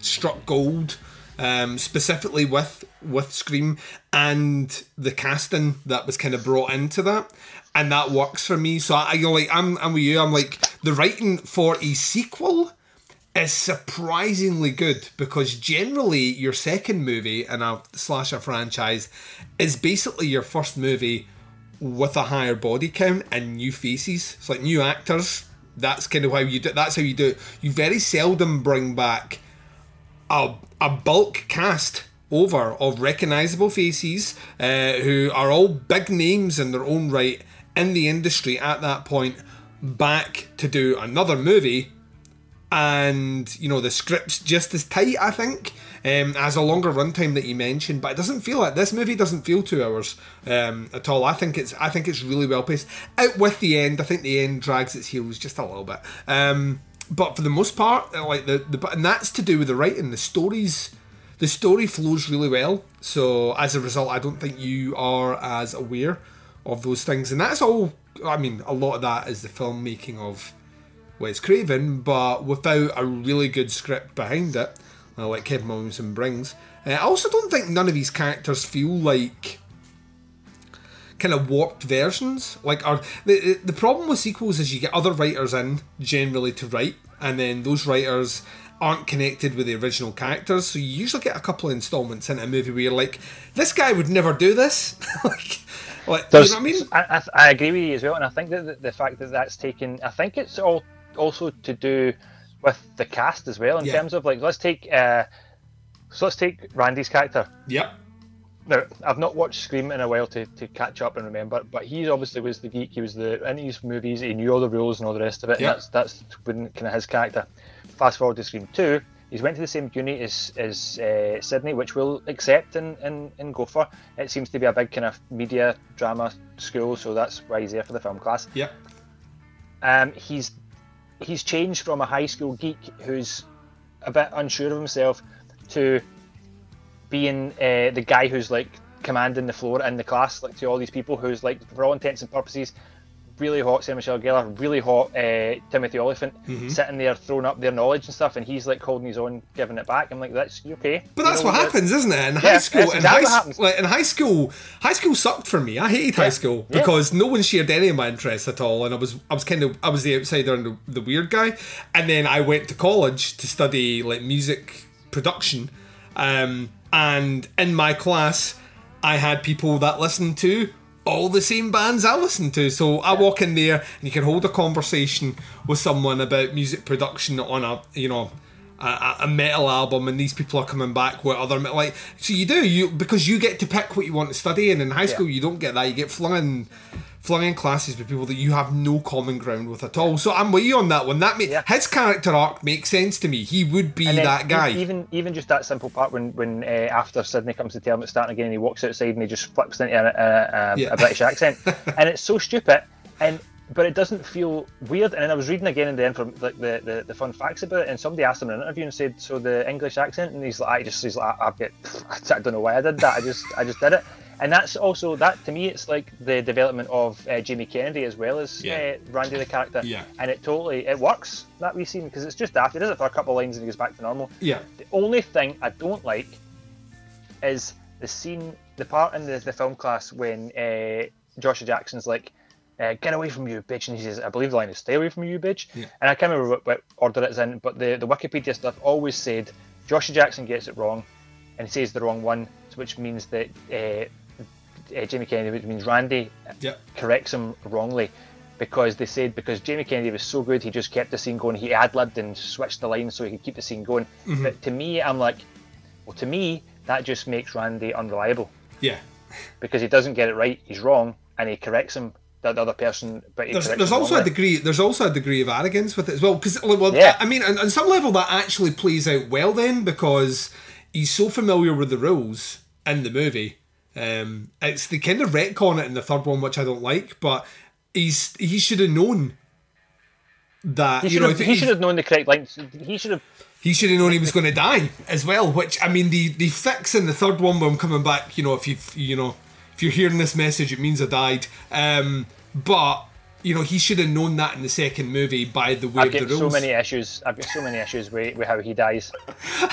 struck gold, um, specifically with with Scream and the casting that was kind of brought into that, and that works for me. So I know, like I'm I'm with you. I'm like the writing for a sequel is surprisingly good because generally your second movie in a slasher franchise is basically your first movie with a higher body count and new faces. It's like new actors. That's kind of how you do. That's how you do it. You very seldom bring back a a bulk cast over of recognizable faces uh, who are all big names in their own right in the industry at that point back to do another movie and you know the script's just as tight i think um, has a longer runtime that you mentioned but it doesn't feel like this movie doesn't feel two hours um, at all. I think it's i think it's really well paced. Out with the end i think the end drags its heels just a little bit. Um, but for the most part like the, the and that's to do with the writing. The stories the story flows really well. So as a result i don't think you are as aware of those things. And that's all i mean a lot of that is the filmmaking of Wes Craven, but without a really good script behind it, uh, like Kevin Williamson brings. Uh, I also don't think none of these characters feel like kind of warped versions. Like, are the the problem with sequels is you get other writers in generally to write, and then those writers aren't connected with the original characters. So you usually get a couple of installments in a movie where you're like, this guy would never do this. like, like you know what I mean? I, I, I agree with you as well, and I think that the, the fact that that's taken, I think it's all also to do with the cast as well in Yeah. terms of like let's take uh, so let's take Randy's character. Yep. Now I've not watched Scream in a while to, to catch up and remember, but he obviously was the geek. He was the in these movies. He knew all the rules and all the rest of it. Yeah. And that's that's been kind of his character. Fast forward to Scream Two. He's went to the same uni as, as uh, Sidney, which we'll accept and, and, and go for. It seems to be a big kind of media drama school, so that's why he's there for the film class. Yeah. Um, he's he's changed from a high school geek who's a bit unsure of himself to being uh, the guy who's like commanding the floor in the class, like to all these people who's like, for all intents and purposes, really hot Sarah Michelle Gellar, really hot uh, Timothy Olyphant, Mhm. sitting there throwing up their knowledge and stuff, and he's like holding his own, giving it back. I'm like, that's you okay. But You that's know, what happens, isn't it? In Yeah, high school, in exactly high, like in high school, high school sucked for me. I hated high school Yeah. because no one shared any of my interests at all, and I was I was kind of I was the outsider and the, the weird guy. And then I went to college to study like music production, um, and in my class, I had people that listened to all the same bands I listen to. So I walk in there and you can hold a conversation with someone about music production on a you know a, a metal album, and these people are coming back with other. Like so, you do you because you get to pick what you want to study, and in high school you don't get that. You get flung in. Flung in classes with people that you have no common ground with at all. So I'm with you on that one. That ma- his character arc makes sense to me. He would be that guy. Even even just that simple part when when uh, after Sidney comes to tell him it's starting again, and he walks outside and he just flips into a, a, a, Yeah. a British accent, and it's so stupid. And but it doesn't feel weird. And then I was reading again in the end from like the, the, the fun facts about it, and somebody asked him in an interview and said, "So the English accent," and he's like, "I just he's like, I've got, I don't know why I did that. I just I just did it." And that's also that to me, it's like the development of uh, Jamie Kennedy as well as Yeah. uh, Randy the character. Yeah. And it totally it works that we scene because it's just that he does it for a couple of lines and he goes back to normal. yeah. The only thing I don't like is the scene, the part in the, the film class when uh, Joshua Jackson's like, uh, "Get away from you, bitch!" and he says, "I believe the line is stay away from you, bitch." Yeah. And I can't remember what, what order it's in, but the the Wikipedia stuff always said Joshua Jackson gets it wrong, and he says the wrong one. which means that uh, uh, Jamie Kennedy, which means Randy, Yep. corrects him wrongly because they said because Jamie Kennedy was so good, he just kept the scene going. He ad libbed and switched the lines so he could keep the scene going. Mhm. But to me, I'm like, well, to me, that just makes Randy unreliable Yeah. because he doesn't get it right. He's wrong, and he corrects him. The other person, but There's, there's also a degree. There's also a degree of arrogance with it as well. Because well, Yeah. I mean, on, on some level, that actually plays out well then because he's so familiar with the rules in the movie. Um, it's the kind of retcon it in the third one, which I don't like. But he's he should have known that He you know have, he should have known the correct lines. He should have. he should have known he was going to die as well. Which I mean, the the fix in the third one when I'm coming back. You know, if you you know if you're hearing this message, it means I died. Um, but you know, he should have known that in the second movie by the way I've of the got so many issues. I've got so many issues with, with how he dies.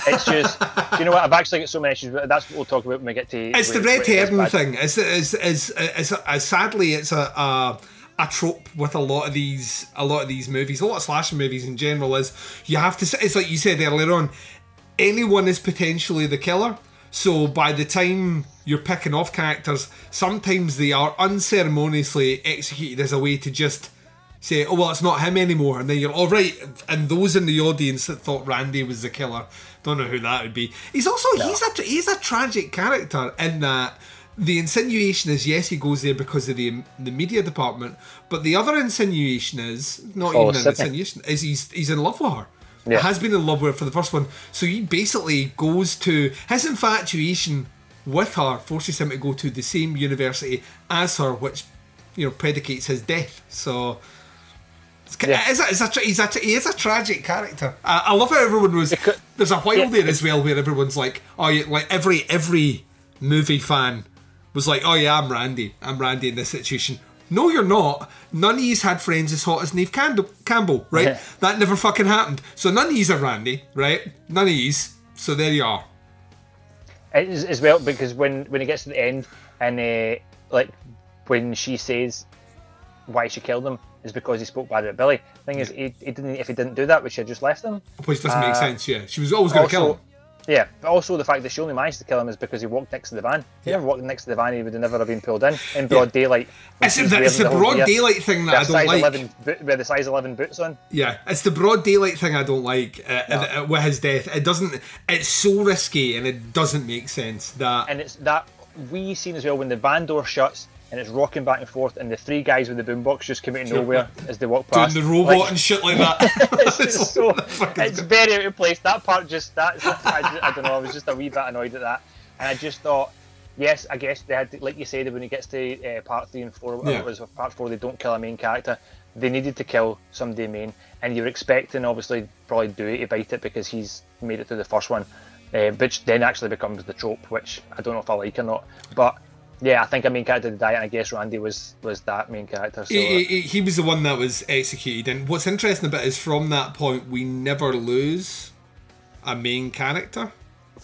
It's just, do you know what? I've actually got so many issues. But that's what we'll talk about when we get to. It's the red with herring thing. It's, it's, it's, it's, it's, sadly, it's a, a a trope with a lot of these a lot of these movies, a lot of slasher movies in general. Is you have to. It's like you said earlier on. Anyone is potentially the killer. So by the time you're picking off characters, sometimes they are unceremoniously executed as a way to just say, "Oh well, it's not him anymore," and then you're all right. And those in the audience that thought Randy was the killer, don't know who that would be. He's also he's a he's a tragic character in that the insinuation is yes, he goes there because of the the media department, but the other insinuation is not Oh, even an insinuation is he's he's in love with her. Yeah. Has been in love with her for the first one, so he basically goes to his infatuation with her forces him to go to the same university as her, which you know predicates his death. So. It's, Yeah. it's a, it's a, he's a, he is a tragic character. I, I love how everyone was. There's a while yeah. there as well where everyone's like, oh, yeah, like every every movie fan was like, oh yeah, I'm Randy. I'm Randy in this situation. No, you're not. None of yous had friends as hot as Neve Campbell, Campbell right? That never fucking happened. So none of yous are Randy, right? None of yous. So there you are. As, as well because when when it gets to the end and uh, like when she says why she killed him is because he spoke bad about Billy. Thing is, he, he didn't. If he didn't do that, would she have just left him? Which doesn't make Uh, sense, yeah. She was always going to kill him. Yeah, but also the fact that she only managed to kill him is because he walked next to the van. If he never walked next to the van, he would have never have been pulled in in broad daylight. when It's, the, it's the whole broad daylight thing that I don't size like. 11 with the size 11 boots on. Yeah, it's the broad daylight thing I don't like uh, uh, with his death. It doesn't. It's so risky and it doesn't make sense. That And it's that wee scene as well when the van door shuts and it's rocking back and forth and the three guys with the boombox just come out of nowhere as they walk past. doing the robot Like, and shit like that. it's just so it's very out of place. That part just that, I, ju- I don't know. I was just a wee bit annoyed at that, and I just thought, yes, I guess they had to, like you said when it gets to uh, part three and four, whatever Yeah. it was part four, they don't kill a main character. They needed to kill somebody main, and you're expecting obviously probably Dewey to bite it because he's made it through the first one, uh, which then actually becomes the trope, which I don't know if I like or not, but. Yeah, I think a main character to die, and I guess Randy was was that main character. So he, he, he was the one that was executed. And what's interesting about it is from that point we never lose a main character.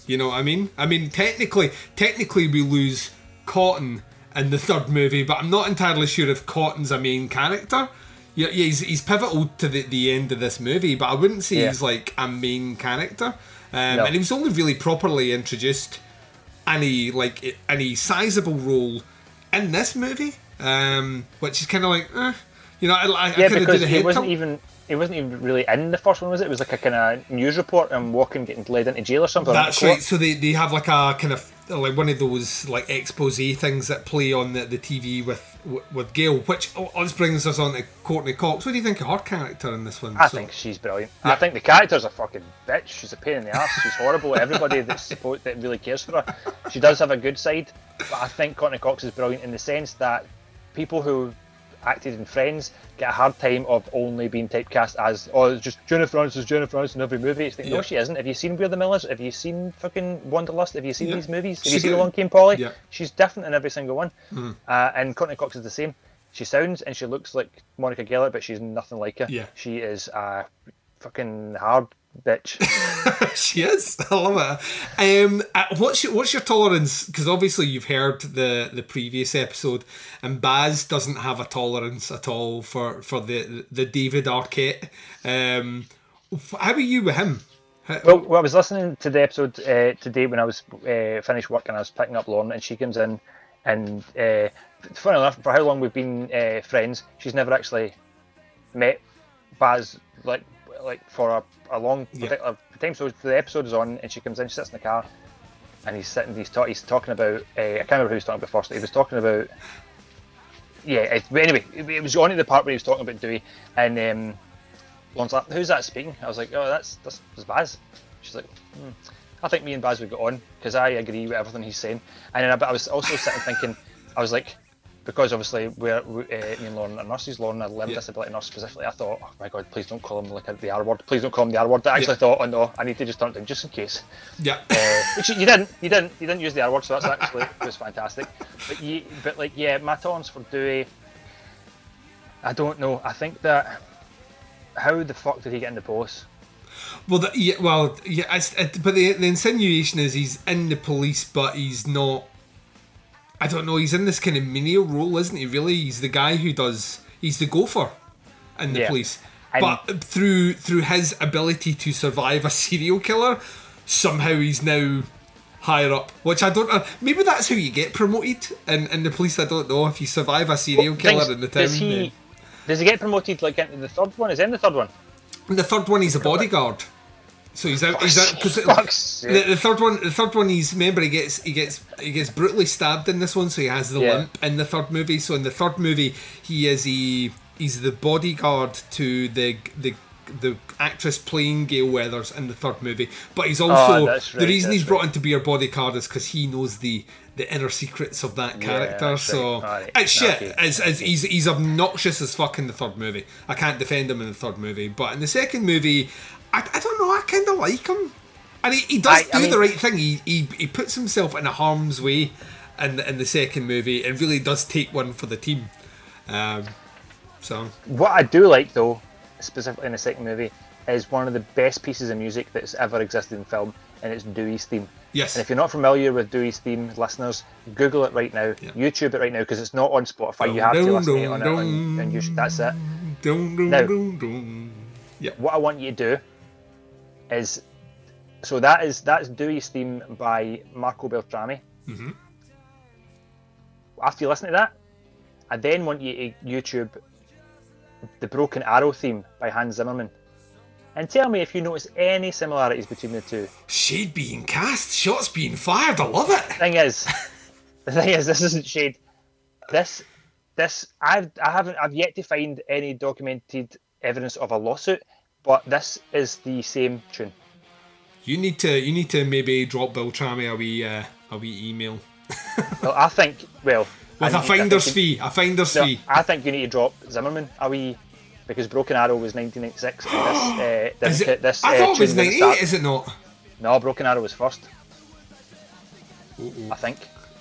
You know what I mean? I mean technically, technically we lose Cotton in the third movie, but I'm not entirely sure if Cotton's a main character. Yeah, yeah, he's, he's pivotal to the, the end of this movie, but I wouldn't say Yeah. he's like a main character. Um, No. And he was only really properly introduced any like any sizable role in this movie, um, which is kind of like, eh, you know, I, I, I yeah, kind of the he head wasn't even he wasn't even really in the first one, was it? It was like a kind of news report and walking getting led into jail or something. That's right. So they, they have like a kind of like one of those like expose things that play on the, the TV with with Gale, which this brings us on to Courteney Cox. What do you think of her character in this one? I So- think she's brilliant. Yeah. I think the character's a fucking bitch. She's a pain in the ass. She's horrible. Everybody that's support that really cares for her. She does have a good side, but I think Courteney Cox is brilliant in the sense that people who acted in Friends get a hard time of only being typecast as oh it's just Jennifer Aniston's Jennifer Aniston in every movie. It's like, Yeah. no, she isn't. Have you seen We're the Millers? Have you seen fucking Wanderlust? Have you seen Yeah. these movies? Have She you seen did. Along Came Polly? Yeah. She's different in every single one. Mhm. Uh, and Courteney Cox is the same. She sounds and she looks like Monica Geller, but she's nothing like her. Yeah. She is a fucking hard bitch. she is. I love it. Um, uh, what's your what's your tolerance? Because obviously you've heard the the previous episode, and Baz doesn't have a tolerance at all for for the the David Arquette. Um, how are you with him? Well, well, I was listening to the episode uh, today when I was uh, finished work and I was picking up Lauren, and she comes in, and uh, funny enough, for how long we've been uh, friends, she's never actually met Baz like like for a, a long Yeah. time. So the episode is on, and she comes in, she sits in the car, and he's sitting, he's, talk, he's talking about, uh, I can't remember who he was talking about first. He was talking about, yeah. It, but anyway, it, it was on at the part where he was talking about Dewey, and um, Lauren's like, "Who's that speaking?" I was like, "Oh, that's that's, that's Baz." She's like, hmm. "I think me and Baz would get on because I agree with everything he's saying." And then I, I was also sitting thinking, I was like, because obviously we're we, uh, me and Lauren are nurses. Lauren, a learning Yeah. disability nurse specifically. I thought, oh my god, please don't call him like the R word. Please don't call him the R word. I actually Yeah. thought, oh no, I need to just turn it down just in case. Yeah. Uh, which you didn't, you didn't, you didn't use the R word, so that's actually was fantastic. But you, but like, yeah, my tolerance for Dewey, I don't know. I think that how the fuck did he get in the post? Well, the, yeah, well, yeah, it, but the, the insinuation is he's in the police, but he's not. I don't know. He's in this kind of menial role, isn't he? Really, he's the guy who does. He's the gopher in the Yeah. police, but through through his ability to survive a serial killer, somehow he's now higher up. Which I don't know. Maybe that's how you get promoted in, in the police. I don't know if you survive a serial killer Things- in the town. Does he? Does he get promoted like in the third one? Is he in the third one? then- the third one, he's a bodyguard. So he's out. He's out because the, the third one. The third one. He's remember he gets he gets he gets brutally stabbed in this one. So he has the Yeah. limp in the third movie. So in the third movie, he is he he's the bodyguard to the the the actress playing Gale Weathers in the third movie. But he's also Oh, that's the reason he's brought right. in to be her bodyguard is because he knows the the inner secrets of that character. that's so right. It's shit. okay, It's, it's, he's he's obnoxious as fuck in the third movie. I can't defend him in the third movie, but in the second movie, I, I don't know. I kind of like him, and he, he does I- I do the right thing. He, he he puts himself in a harm's way in in the second movie, and really does take one for the team. Um, so What I do like though, specifically in the second movie, is one of the best pieces of music that's ever existed in film, and it's Dewey's theme. yes, And if you're not familiar with Dewey's theme, listeners, Google it right now, YouTube it right now, because it's not on Spotify. You have to Dun, to it dun, on, it on, on YouTube. That's it. Dun, dun, Now- dun, dun. What I want you to do is, so that is that's Dewey's theme by Marco Beltrami. Mhm. After you listen to that, I then want you to YouTube the Broken Arrow theme by Hans Zimmerman, and tell me if you notice any similarities between the two. shade being cast, shots being fired. I love it. thing is, the thing is, this isn't shade. This, this, I've, I haven't, I've yet to find any documented evidence of a lawsuit, but this is the same tune. You need to you need to maybe drop Beltrami a wee uh, a wee email Well, I think, well, with I a finder's fee. A finder's no, fee. I think you need to drop Zimmerman a wee, because Broken Arrow was 1996, this, uh, this, Is it? this I uh, thought it was tune didn't ninety start- Is it not? No, Broken Arrow was first. I think.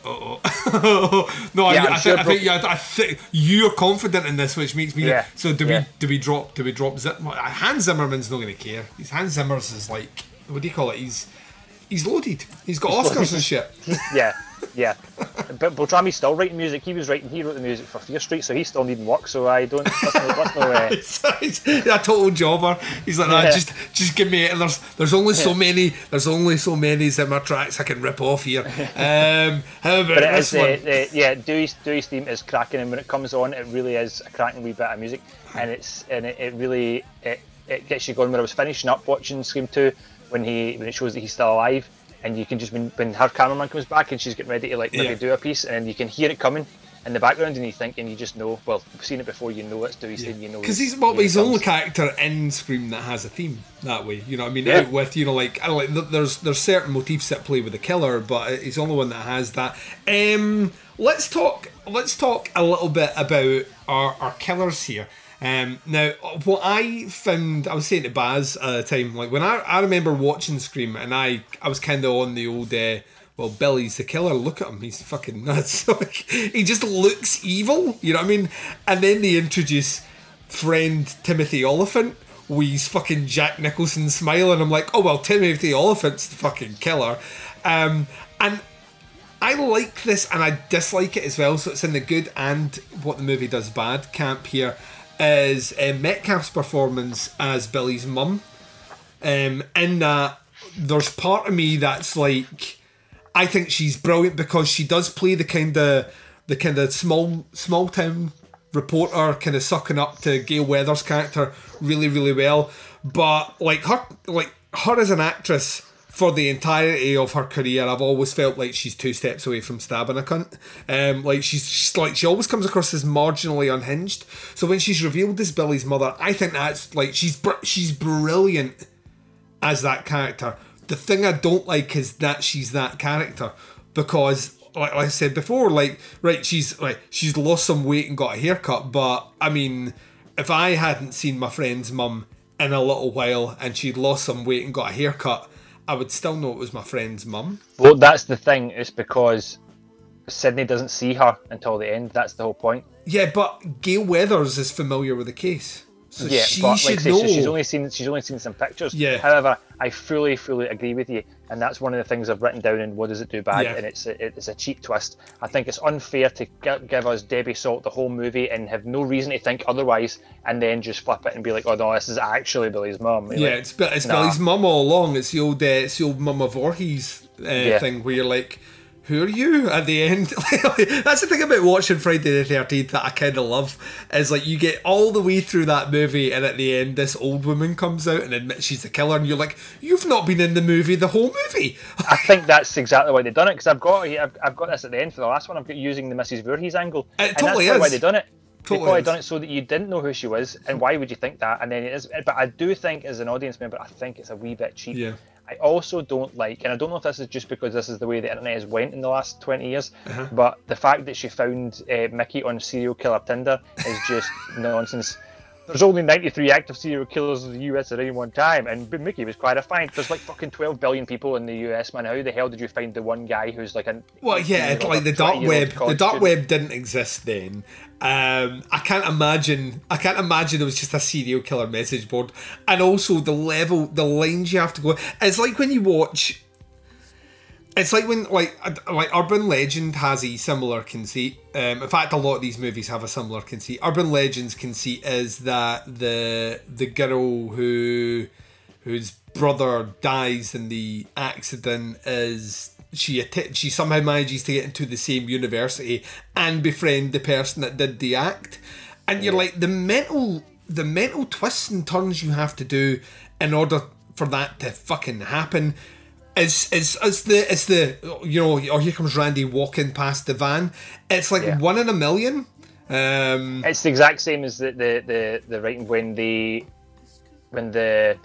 No, Yeah, I, I'm sure think, I think yeah, I think you're confident in this, which makes me. Yeah, So do yeah. we do we drop do we drop Zim- Hans Zimmerman's not going to care. He's Hans Zimmer's is like what do you call it? He's he's loaded. He's got Oscars and shit. Yeah, yeah. but Beltrami's still writing music. He was writing. He wrote the music for Fear Street, so he's still needing work. So I don't. That's no. That's no uh, he's a total jobber. He's like, nah, Yeah. just just give me. it. There's there's only so many. There's only so many Zimmer tracks I can rip off here. Um, how about but it this is, one? uh, uh, yeah, Dewey's, Dewey's theme is cracking, and when it comes on, it really is a cracking wee bit of music, and it's and it, it really it, it gets you going. When I was finishing up watching Scream Two, when he when it shows that he's still alive, and you can just when, when her cameraman comes back and she's getting ready to like maybe Yeah. do a piece, and you can hear it coming in the background, and you think, and you just know, well, you've seen it before, you know it's Dewey's theme, you know Because he's he's well, he's the only character in Scream that has a theme that way. You know, what I mean, Yeah. with you know, like I don't like there's there's certain motifs that play with the killer, but he's the only one that has that. Um, let's talk. Let's talk a little bit about our our killers here. Um, now, what I found, I was saying to Baz at the time, like when I I remember watching Scream, and I I was kind of on the old. Uh, well, Billy's the killer. Look at him; he's fucking nuts. He just looks evil. You know what I mean? And then they introduce friend Timothy Olyphant with fucking Jack Nicholson smile, and I'm like, oh well, Timothy Olyphant's the fucking killer. Um, and I like this and I dislike it as well. So it's in the good and what the movie does bad camp here is uh, Metcalf's performance as Billy's mum Um, in that, there's part of me that's like, I think she's brilliant because she does play the kind of the kind of small small town reporter, kind of sucking up to Gale Weathers' character really, really well. But like her, like her as an actress for the entirety of her career, I've always felt like she's two steps away from stabbing a cunt. Um, like she's, like she always comes across as marginally unhinged. So when she's revealed as Billy's mother, I think that's like she's br- she's brilliant as that character. The thing I don't like is that she's that character because, like I said before, like right, she's like she's lost some weight and got a haircut. But I mean, if I hadn't seen my friend's mum in a little while and she'd lost some weight and got a haircut, I would still know it was my friend's mum. Well, that's the thing. It's because Sidney doesn't see her until the end. That's the whole point. Yeah, but Gale Weathers is familiar with the case. So yeah, she but like should I say, so she's only seen she's only seen some pictures. Yeah. However, I fully, fully agree with you, and that's one of the things I've written down in what does it do bad, Yeah. and it's a, it's a cheap twist. I think it's unfair to give us Debbie Salt the whole movie and have no reason to think otherwise, and then just flip it and be like, oh no, this is actually Billy's mum. Yeah, like, it's, it's nah. Billy's mum all along. It's the old, uh, it's the old Mama Voorhees uh, Yeah. thing where you're like, who are you at the end? That's the thing about watching Friday the Thirteenth that I kind of love is like you get all the way through that movie, and at the end, this old woman comes out and admits she's the killer, and you're like, you've not been in the movie the whole movie. I think that's exactly why they've done it because I've got I've, I've got this at the end for the last one. I've got using the Mrs. Voorhees angle, It and totally that's probably why they've done it. Totally they've probably is. done it so that you didn't know who she was, and why would you think that? And then it is, but I do think as an audience member, I think it's a wee bit cheap. Yeah. I also don't like, and I don't know if this is just because this is the way the internet has went in the last twenty years, Uh-huh. but the fact that she found uh, Mickey on serial killer Tinder is just nonsense. There's only 93 active serial killers in the US at any one time, and Mickey was quite a find. There's like fucking 12 billion people in the US, man. How the hell did you find the one guy who's like a Well, yeah, it's like the dark web. The dark web didn't exist then. Um, I can't imagine. I can't imagine it was just a serial killer message board. And also the level, the lines you have to go. It's like when you watch. It's like when like uh, like Urban Legend has a similar conceit. Um, in fact, a lot of these movies have a similar conceit. Urban Legend's conceit is that the the girl who whose brother dies in the accident is she att- she somehow manages to get into the same university and befriend the person that did the act and you're like the mental the mental twists and turns you have to do in order for that to fucking happen is is is the is the you know or here comes Randy walking past the van it's like Yeah. one in a million um It's the exact same as the the the, the writing when the when the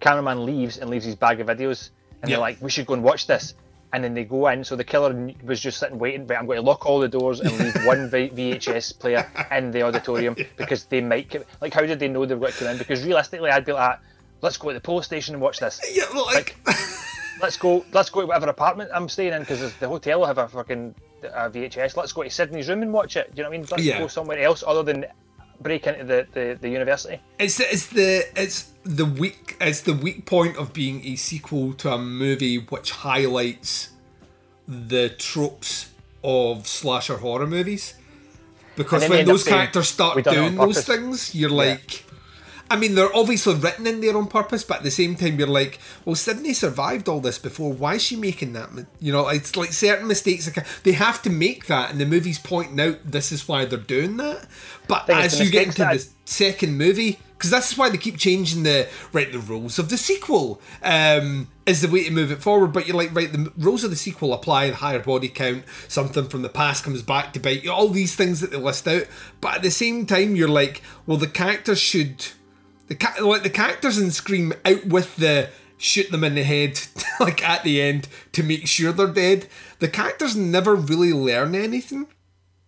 cameraman leaves and leaves his bag of videos, and Yeah. they're like, "We should go and watch this." And then they go in, so the killer was just sitting waiting. But I'm going to lock all the doors and leave one v- VHS player in the auditorium because they might. Like, how did they know they were going to come in? Because realistically, I'd be like, "Let's go to the police station and watch this." yeah like let's go let's go to whatever apartment I'm staying in because the hotel will have a fucking uh, VHS. Let's go to Sidney's room and watch it. Do you know what I mean? Let's Yeah. go somewhere else other than break into the, the, the university. It's the, it's the it's the weak it's the weak point of being a sequel to a movie which highlights the tropes of slasher horror movies. Because when those saying, characters start "We done it on doing those things, you're like I mean, they're obviously written in there on purpose, but at the same time, you're like, well, Sidney survived all this before. Why is she making that? You know, it's like certain mistakes. They have to make that, and the movie's pointing out this is why they're doing that. But as you get into that the second movie, because this is why they keep changing the right the rules of the sequel um, is the way to move it forward. But you're like, right, the rules of the sequel apply. The higher body count, something from the past comes back to bite you. All these things that they list out. But at the same time, you're like, well, the characters should the ca- like the characters in Scream out with the shoot them in the head like at the end to make sure they're dead. The characters never really learn anything.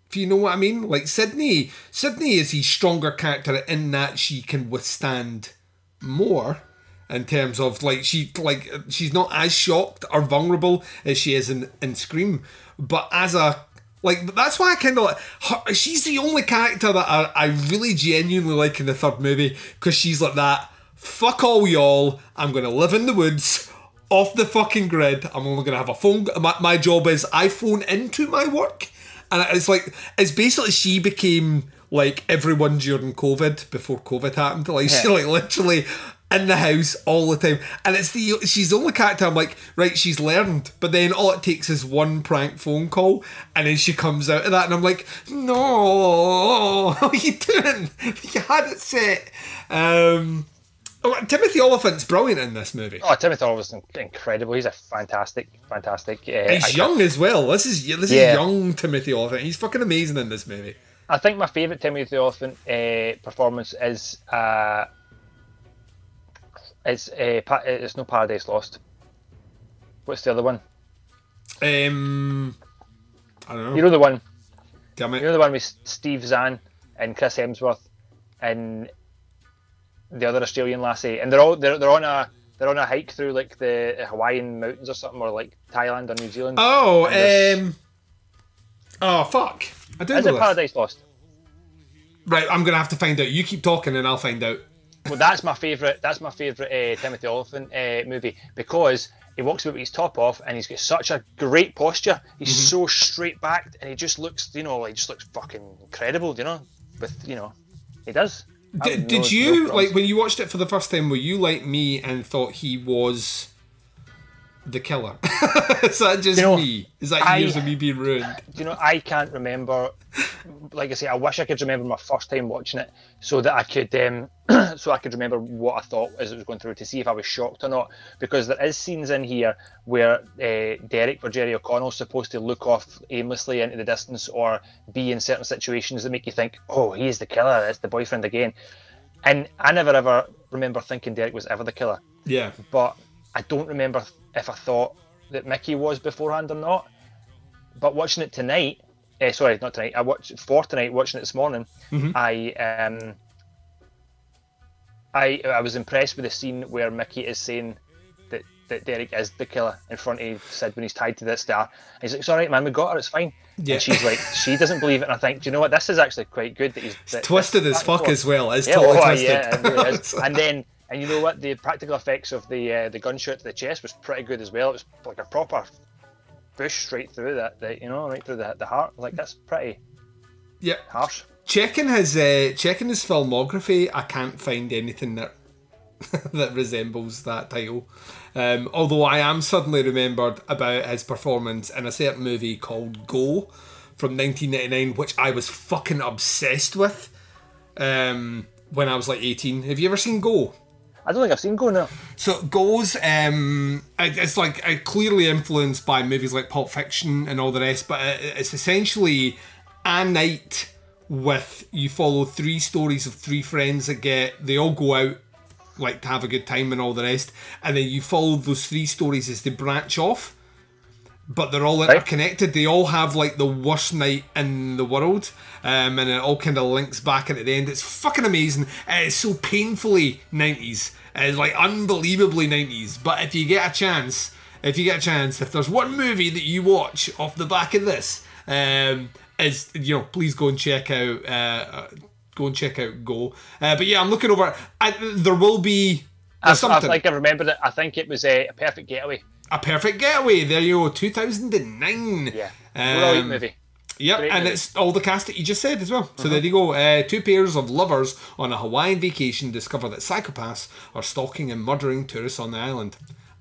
If you know what I mean, like Sidney, Sidney is a stronger character in that she can withstand more in terms of like she like she's not as shocked or vulnerable as she is in, in Scream, but as a like that's why I kind of like her, she's the only character that I, I really genuinely like in the third movie because she's like that. Fuck all y'all. I'm gonna live in the woods, off the fucking grid. I'm only gonna have a phone. My, my job is I phone into my work, and it's like it's basically she became like everyone during COVID before COVID happened. Like she like literally in the house all the time, and it's the she's the only character. I'm like, right, she's learned, but then all it takes is one prank phone call, and then she comes out of that, and I'm like, no, what are you doing? You had it set. Um, oh, Timothy Oliphant's brilliant in this movie. Oh, Timothy Oliphant's incredible. He's a fantastic, fantastic. Uh, He's actor. young as well. This is this Yeah. is young Timothy Oliphant. He's fucking amazing in this movie. I think my favourite Timothy Oliphant uh, performance is uh, it's uh, pa- it's no Paradise Lost. What's the other one? Um, I don't know. You know the one. Damn it. You know the one with Steve Zahn and Chris Hemsworth and the other Australian lassie, and they're all they're, they're on a they're on a hike through like the Hawaiian mountains or something, or like Thailand or New Zealand. Oh, um, oh fuck! I do is know it this. Paradise Lost? Right, I'm gonna have to find out. You keep talking, and I'll find out. Well, that's my favourite. That's my favourite uh, Timothy Olyphant uh, movie because he walks about with his top off and he's got such a great posture. He's Mm-hmm. so straight backed and he just looks, you know, like just looks fucking incredible. You know, with you know, he does. Did, did no- you no like when you watched it for the first time? Were you like me and thought he was the killer? Is that just You know, me? Is that I- years of me being ruined? you know, I can't remember. Like I say, I wish I could remember my first time watching it, so that I could, um, so I could remember what I thought as it was going through to see if I was shocked or not. Because there is scenes in here where uh, Derek or Jerry O'Connell's supposed to look off aimlessly into the distance or be in certain situations that make you think, "Oh, he's the killer. It's the boyfriend again." And I never ever remember thinking Derek was ever the killer Yeah. but I don't remember if I thought that Mickey was beforehand or not. But watching it tonight, uh, sorry, not tonight. I watched for tonight. Watching it this morning, Mhm. I um, I I was impressed with the scene where Mickey is saying that that Derek is the killer in front of Sid when he's tied to that star. And he's like, "It's all right, man. We got her. It's fine." Yeah. And she's like, she doesn't believe it. And I think, do you know what? This is actually quite good that he's that, twisted this- as fuck as well. It's yeah, totally oh, twisted. Yeah, it really is. and then, and you know what? The practical effects of the uh, the gunshot to the chest was pretty good as well. It was like a proper bush straight through that, that you know, right through the, the heart. Like that's pretty Yeah. harsh. Checking his uh, checking his filmography, I can't find anything that that resembles that title. Um, although I am suddenly remembered about his performance in a certain movie called Go from 1999, which I was fucking obsessed with um, when I was like 18. Have you ever seen Go? I don't think I've seen Go now. So Go's um, it- it's like uh, clearly influenced by movies like Pulp Fiction and all the rest, but it- it's essentially a night with you follow three stories of three friends that get they all go out like to have a good time and all the rest, and then you follow those three stories as they branch off. But they're all interconnected. They all have like the worst night in the world, um, and it all kind of links back in at the end. It's fucking amazing. It's so painfully nineties. It's like unbelievably nineties. But if you get a chance, if you get a chance, if there's one movie that you watch off the back of this, um, is you know, please go and check out. Uh, go and check out Go. Uh, but yeah, I'm looking over. I, there will be. I, There's I something. think I remembered it. I think it was a, a perfect getaway. A Perfect Getaway. There you go, 2009. Yeah, brilliant Um, movie. Yep, Great and movie. it's all the cast that you just said as well. So Mhm. there you go. Uh, two pairs of lovers on a Hawaiian vacation discover that psychopaths are stalking and murdering tourists on the island.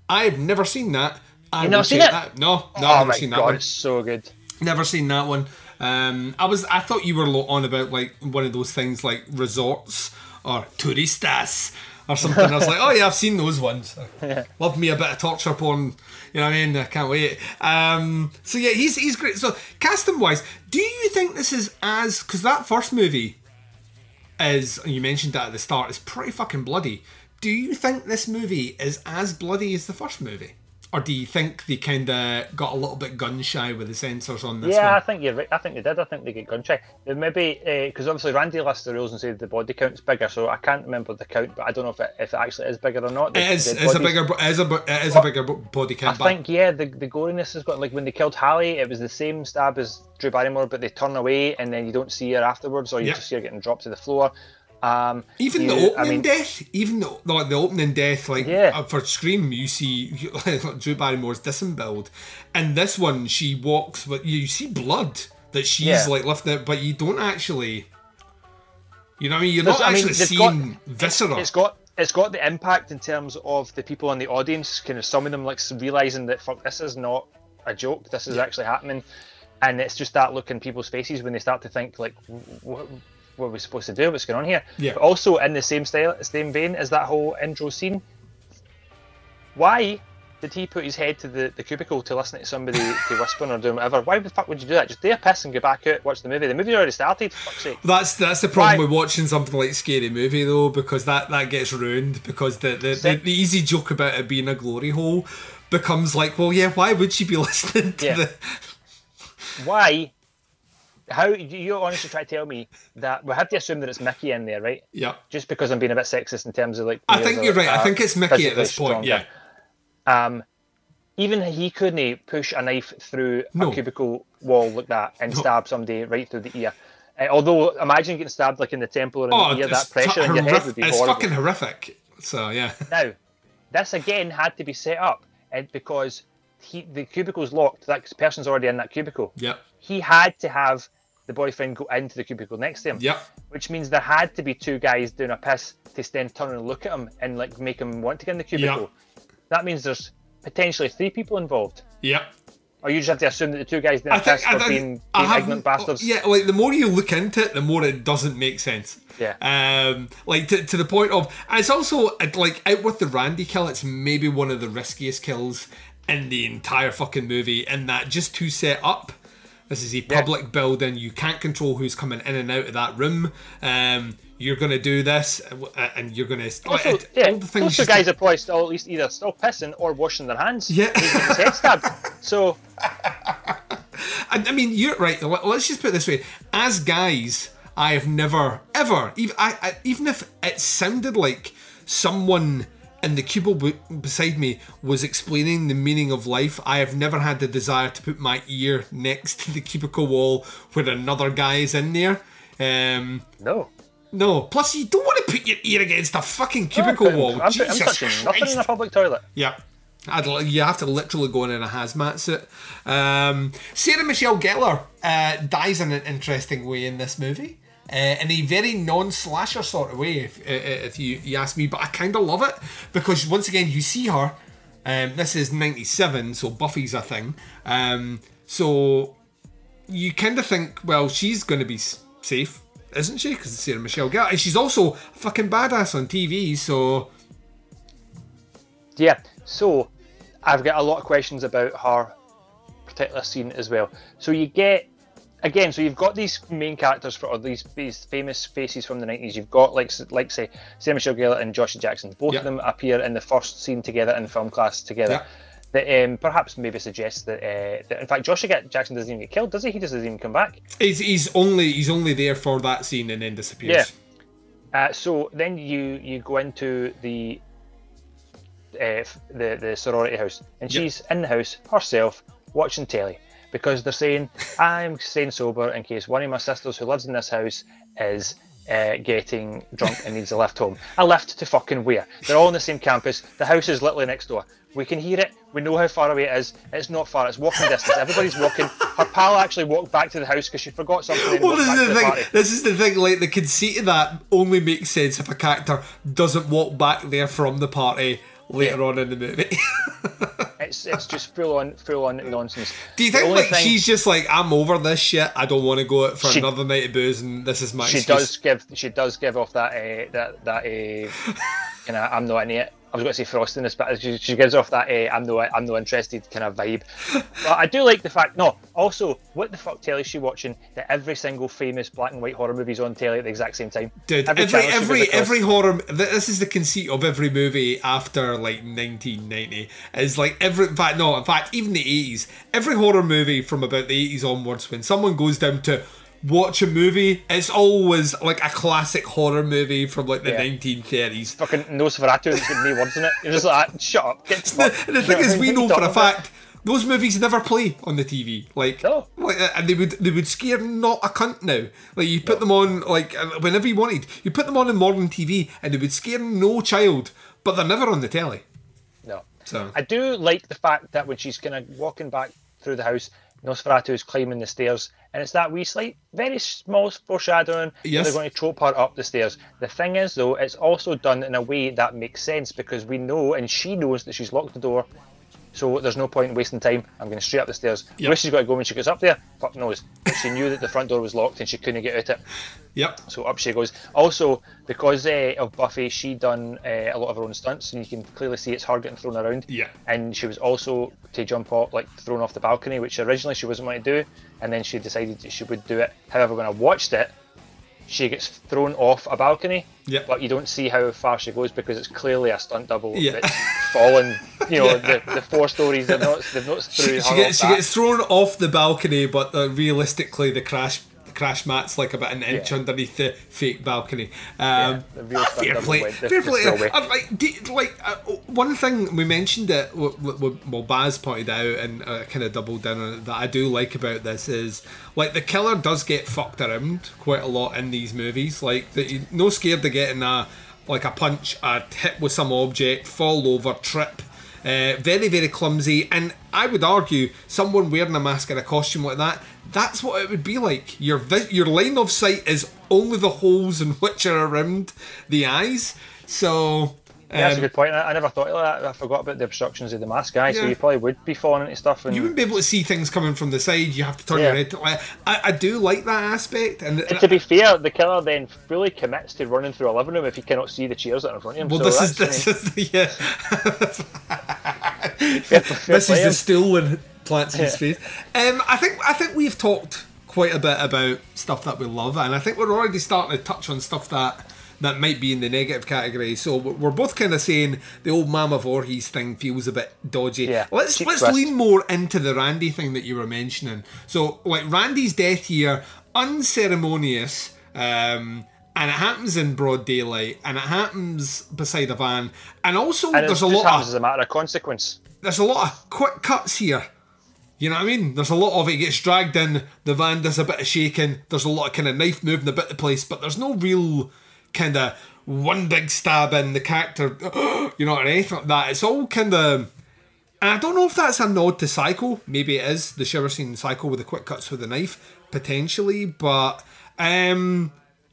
I've never seen that. I You will never seen it? That. No, no, oh I've never seen that god, one. it's so good. Never seen that one. Um, I was. I thought you were on about like one of those things like resorts or turistas or something. I was like, oh yeah, I've seen those ones. Love me a bit of torture porn. You know what I mean? I can't wait. Um, so yeah, he's he's great. So casting wise, do you think this is as because that first movie is you mentioned that at the start is pretty fucking bloody. Do you think this movie is as bloody as the first movie? Or do you think they kind of got a little bit gun shy with the censors on this yeah, I think you're right. I think they did. I think they get gun shy. Maybe because eh, obviously Randy lists the rules and said the body count's bigger, so I can't remember the count, but I don't know if it, if it actually is bigger or not. the It is, it's a bigger, it is a, it is a bigger body I count. but think yeah, the the goriness has got like when they killed Hallie, it was the same stab as Drew Barrymore, but they turn away and then you don't see her afterwards, or you Yep. just see her getting dropped to the floor. Um, even you- the opening I mean, death, even the, like the opening death, like Yeah. uh, for Scream, you see Drew Barrymore's disemboweled, and this one she walks, but you see blood that she's Yeah. like lifting it, but you don't actually. You know what I mean? You're There's- not I mean, actually got- seeing viscera. It's got it's got the impact in terms of the people in the audience, kind of some of them like realizing that fuck, this is not a joke. This is actually happening, and it's just that look in people's faces when they start to think like, what, what are we supposed to do? What's going on here? Yeah. But also in the same style, the same vein as that whole intro scene. Why did he put his head to the, the cubicle to listen to somebody to whispering or doing whatever? Why the fuck would you do that? Just do a piss and go back out, watch the movie. The movie already started. For fuck's sake. That's that's the problem Why- with watching something like Scary Movie though, because that, that gets ruined because the the, the the easy joke about it being a glory hole becomes like, well, yeah, why would she be listening to Yeah. the? Why? How do you honestly try to tell me that we have to assume that it's Mickey in there, right? Yeah. Just because I'm being a bit sexist in terms of like. I think you're right. I think it's Mickey at this point. stronger. Yeah. Um, even he couldn't push a knife through No. a cubicle wall like that and No. stab somebody right through the ear. Uh, although, imagine getting stabbed like in the temple or in Oh, the ear. That pressure in your head would be It's horrible. fucking horrific. So yeah. Now, this again had to be set up, and because he the cubicle's locked, that person's already in that cubicle. Yep. He had to have the boyfriend go into the cubicle next to him. Which means there had to be two guys doing a piss to then turn and look at him and like make him want to get in the cubicle. That means there's potentially three people involved. Yep. Or you just have to assume that the two guys I a piss I, are think- being, I being have- ignorant bastards. Yeah, like the more you look into it, the more it doesn't make sense. Yeah. Um, like to, to the point of, it's also like out with the Randy kill. It's maybe one of the riskiest kills in the entire fucking movie. In that, just to set up, this is a public building. You can't control who's coming in and out of that room. Um, you're gonna do this, uh, and you're gonna like, Also, it- yeah, all the things those guys are probably still at least either still pissing or washing their hands. Yeah. He's getting his head stabbed. So I, mean, you're right. Let- Let's just put it this way: as guys, I have never, ever, even I, I, even if it sounded like someone in the cubicle b- beside me was explaining the meaning of life, I have never had the desire to put my ear next to the cubicle wall where another guy is in there. Um, no. No. Plus, you don't want to put your ear against a fucking cubicle I'm, wall. I'm, put- I'm Jesus touching nothing in a public toilet. Yeah. I'd, you have to literally go in in a hazmat suit. Um, Sarah Michelle Gellar uh, dies in an interesting way in this movie. Uh, in a very non-slasher sort of way, if, if you, you ask me. But I kind of love it because once again, you see her. Um, this is '97, so Buffy's a thing. Um, so you kind of think, well, she's going to be safe, isn't she? Because it's Sarah Michelle Gellar, and she's also a fucking badass on TV. So Yeah. So I've got a lot of questions about her particular scene as well. So you get again, so you've got these main characters for or these these famous faces from the nineties. You've got like like say Sarah Michelle Gellar and Joshua Jackson. Both Yeah. of them appear in the first scene together in the film class together. Yeah. That um, perhaps maybe suggests that, uh, that in fact Joshua Jackson doesn't even get killed, does he? He just doesn't even come back. He's, he's only he's only there for that scene and then disappears. Yeah. Uh, so then you you go into the uh, the the sorority house, and Yep. she's in the house herself watching telly because they're saying I'm staying sober in case one of my sisters who lives in this house is. Uh, getting drunk and needs a lift home. A lift to fucking where? They're all on the same campus. The house is literally next door. We can hear it. We know how far away it is. It's not far. It's walking distance. Everybody's walking. Her pal actually walked back to the house because she forgot something. Well, this is the the thing. party. This is the thing. Like the conceit of that only makes sense if a character doesn't walk back there from the party later on in the movie. It's it's just full on full on nonsense. Do you think like thing- she's just like I'm over this shit. I don't want to go out for She- another night of booze, and this is my she excuse. does give she does give off that uh, that that uh, kind of I'm not in it. I was going to say frostiness, but she, she gives off that uh, I'm no I'm no interested kind of vibe. But I do like the fact. No, also, what the fuck telly is she watching? That every single famous black and white horror movie is on telly at the exact same time. Dude, Every every every every horror. This is the conceit of every movie after like 1990. Is like every in fact no, in fact even the 80s. Every horror movie from about the 80s onwards, when someone goes down to watch a movie, it's always like a classic horror movie from like the Yeah. 1930s. fucking Nosferatu that's got no words in it. You're just like, "Ah, shut up, get The, fuck." the thing is, we know for a fact those movies never play on the TV. Like, like, uh, and they would they would scare not a cunt now. Like you put them on like uh, whenever you wanted, you put them on in modern TV, and they would scare no child. But they're never on the telly. No. So I do like the fact that when she's kind of walking back through the house, Nosferatu is climbing the stairs and it's that wee slight, very small foreshadowing. Yes. They're going to trope her up the stairs. The thing is, though, it's also done in a way that makes sense because we know, and she knows that she's locked the door. So there's no point in wasting time. I'm going straight up the stairs. Yep. Where she's got to go when she gets up there, fuck knows. But she knew that the front door was locked and she couldn't get out it. Yep. So up she goes. Also, because uh, of Buffy, she done uh, a lot of her own stunts, and you can clearly see it's her getting thrown around. Yeah. And she was also to jump off, like thrown off the balcony, which originally she wasn't going to do, and then she decided that she would do it. However, when I watched it, she gets thrown off a balcony, Yep. but you don't see how far she goes because it's clearly a stunt double Yeah. that's fallen. You know, Yeah. the, the four stories they've not they've not threw She, her she gets she gets thrown off the balcony, but uh, realistically, the crash crash mat's like about an inch Yeah. underneath the fake balcony. Um, the ah, fair play, fair play. Uh, like, do- like uh, one thing we mentioned it. Well, Baz pointed out and uh, kind of doubled down on it that I do like about this is like the killer does get fucked around quite a lot in these movies. Like, you no scared of getting a like a punch, a hit with some object, fall over, trip. Uh, very, very clumsy, and I would argue someone wearing a mask and a costume like that. That's what it would be like. Your vi- your line of sight is only the holes in which are around the eyes. So Yeah, that's a um, good point. I, I never thought of that. I forgot about the obstructions of the mask guy. So you probably would be falling into stuff. And you wouldn't be able to see things coming from the side. You have to turn Yeah. your head. To, I, I do like that aspect, and, And to be fair, the killer then fully commits to running through a living room if he cannot see the chairs that are in front of him. well, so this is this is the yeah. this is the stool and plants in. Um, I think I think we've talked quite a bit about stuff that we love, and I think we're already starting to touch on stuff that that might be in the negative category. So we're both kind of saying the old Mama Voorhees thing feels a bit dodgy. Yeah, let's let's twist. lean more into the Randy thing that you were mentioning. So like Randy's death here, unceremonious. Um, and it happens in broad daylight, and it happens beside a van, and also And there's a lot of as a matter of consequence. there's a lot of quick cuts here. You know what I mean? There's a lot of it gets dragged in. The van does a bit of shaking. There's a lot of kind of knife moving about the place, but there's no real kind of one big stab in the character. You know, or anything like that. It's all kind of. And I don't know if that's a nod to Psycho. Maybe it is the shower scene in Psycho with the quick cuts with the knife, potentially. But um,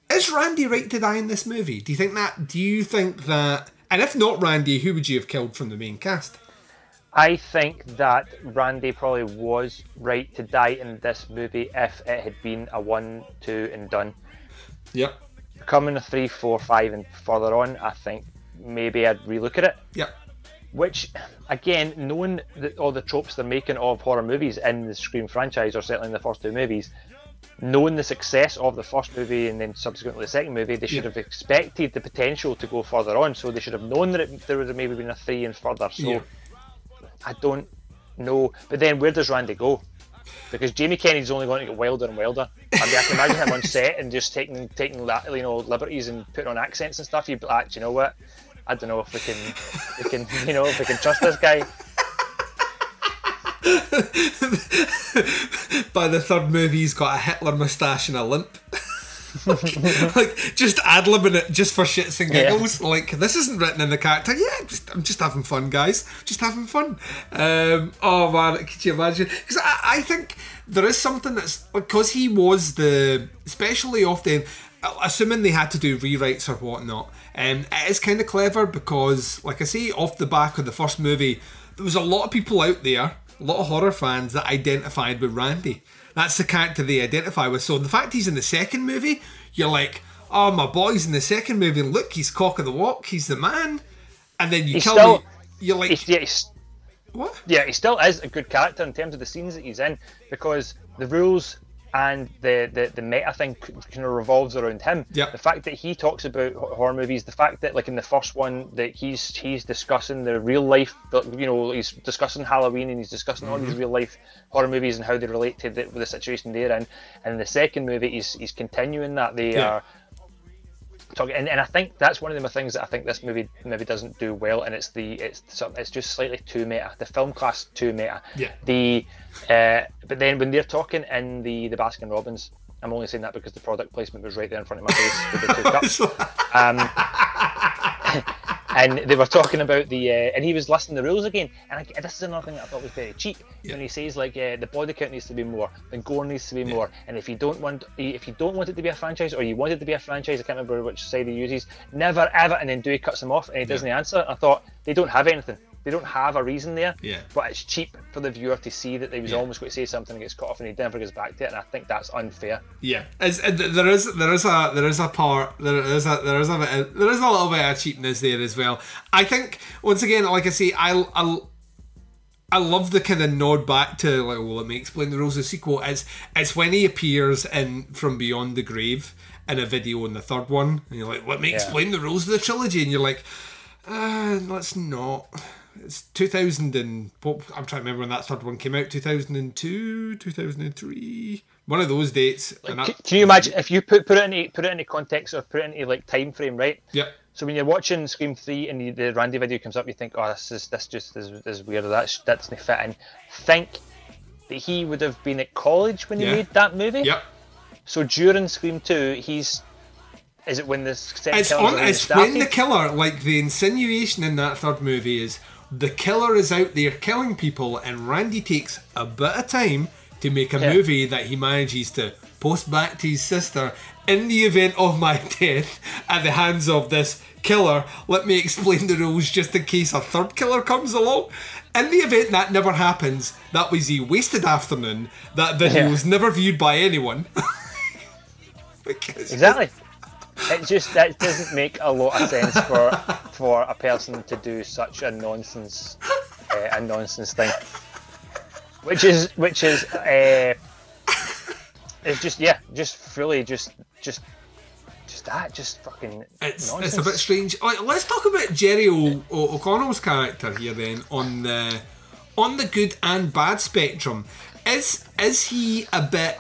is Randy right to die in this movie? Do you think that? Do you think that? And if not Randy, who would you have killed from the main cast? I think that Randy probably was right to die in this movie if it had been a one, two, and done. Yep. Coming a three, four, five, and further on, I think maybe I'd relook at it. Yep. Which, again, knowing that all the tropes they're making of horror movies in the Scream franchise, or certainly in the first two movies, knowing the success of the first movie and then subsequently the second movie, they should Yeah. have expected the potential to go further on. So they should have known that it, there would have maybe been a three and further. So Yeah. I don't know. But then where does Randy go? Because Jamie Kennedy's only going to get wilder and wilder. I mean, I can imagine him on set and just taking taking you know liberties and putting on accents and stuff. You'd be like, "Do you know what? I don't know if we can, we can, you know, if we can trust this guy. By the third movie, he's got a Hitler moustache and a limp. like just ad libbing it just for shits and Yeah. giggles. Like this isn't written in the character. Yeah, just, I'm just having fun, guys. Just having fun. Um, oh man, could you imagine? Because I, I think there is something that's because he was the, especially often, assuming they had to do rewrites or whatnot. Um, it is kind of clever because, like I say, off the back of the first movie, there was a lot of people out there, a lot of horror fans that identified with Randy. That's the character they identify with. So the fact he's in the second movie, you're like, oh, my boy's in the second movie. Look, he's cock of the walk. He's the man. And then you He's kill still- me. You're like, He's, yeah, he's, what? yeah, he still is a good character in terms of the scenes that he's in because the rules and the the, the meta thing kind of revolves around him. Yep. The fact that he talks about horror movies, the fact that like in the first one that he's he's discussing the real life, you know, he's discussing Halloween and he's discussing all these Mm-hmm. real life horror movies and how they relate to the, with the situation they're in. And in the second movie, he's he's continuing that they Yeah. are talking, and, and I think that's one of the things that I think this movie maybe doesn't do well, and it's the it's it's just slightly too meta. The film class too meta. Yeah. The uh, but then when they're talking in the the Baskin Robbins, I'm only saying that because the product placement was right there in front of my face with the two cups. Um, and they were talking about the, uh, and he was listing the rules again. And I, this is another thing that I thought was very cheap. Yeah. When he says like uh, the body count needs to be more, then gore needs to be more, and if you don't want, if you don't want it to be a franchise, or you want it to be a franchise, I can't remember which side he uses. Never ever, and then Dewey cuts him off, and he doesn't answer. I thought they don't have anything. They don't have a reason there. Yeah. But it's cheap for the viewer to see that they was Yeah. almost going to say something and gets cut off, and he never goes back to it. And I think that's unfair. Yeah, it's, there is there is a there is a part there is a there is a bit, there is a little bit of cheapness there as well. I think once again, like I say, I I, I love the kind of nod back to like, well, let me explain the rules of the sequel. It's it's when he appears in from beyond the grave in a video in the third one, and you're like, let me Yeah. explain the rules of the trilogy, and you're like, uh, let's not. It's 2000 and I'm trying to remember when that third one came out 2002 2003 one of those dates and Can, that, can you imagine if you put put it into put it into context or put it into like time frame, right? Yep. So when you're watching Scream Three and you, the Randy video comes up, you think, oh, this is this just is, is weird. That's that doesn't fit in. Think that he would have been at college when he Yeah. made that movie. Yep. So during Scream Two, he's is it when the second It's on. It's when the killer, like the insinuation in that third movie is the killer is out there killing people, and Randy takes a bit of time to make a Yeah. movie that he manages to post back to his sister. In the event of my death at the hands of this killer, let me explain the rules just in case a third killer comes along. In the event that never happens, that was a wasted afternoon. That video Yeah. was never viewed by anyone. Because- Exactly. It just that doesn't make a lot of sense for for a person to do such a nonsense uh, a nonsense thing, which is which is uh, it's just yeah just fully just just just that just fucking It's, nonsense. it's a bit strange. Like, let's talk about Jerry o- o- O'Connell's character here then on the on the good and bad spectrum. Is is he a bit?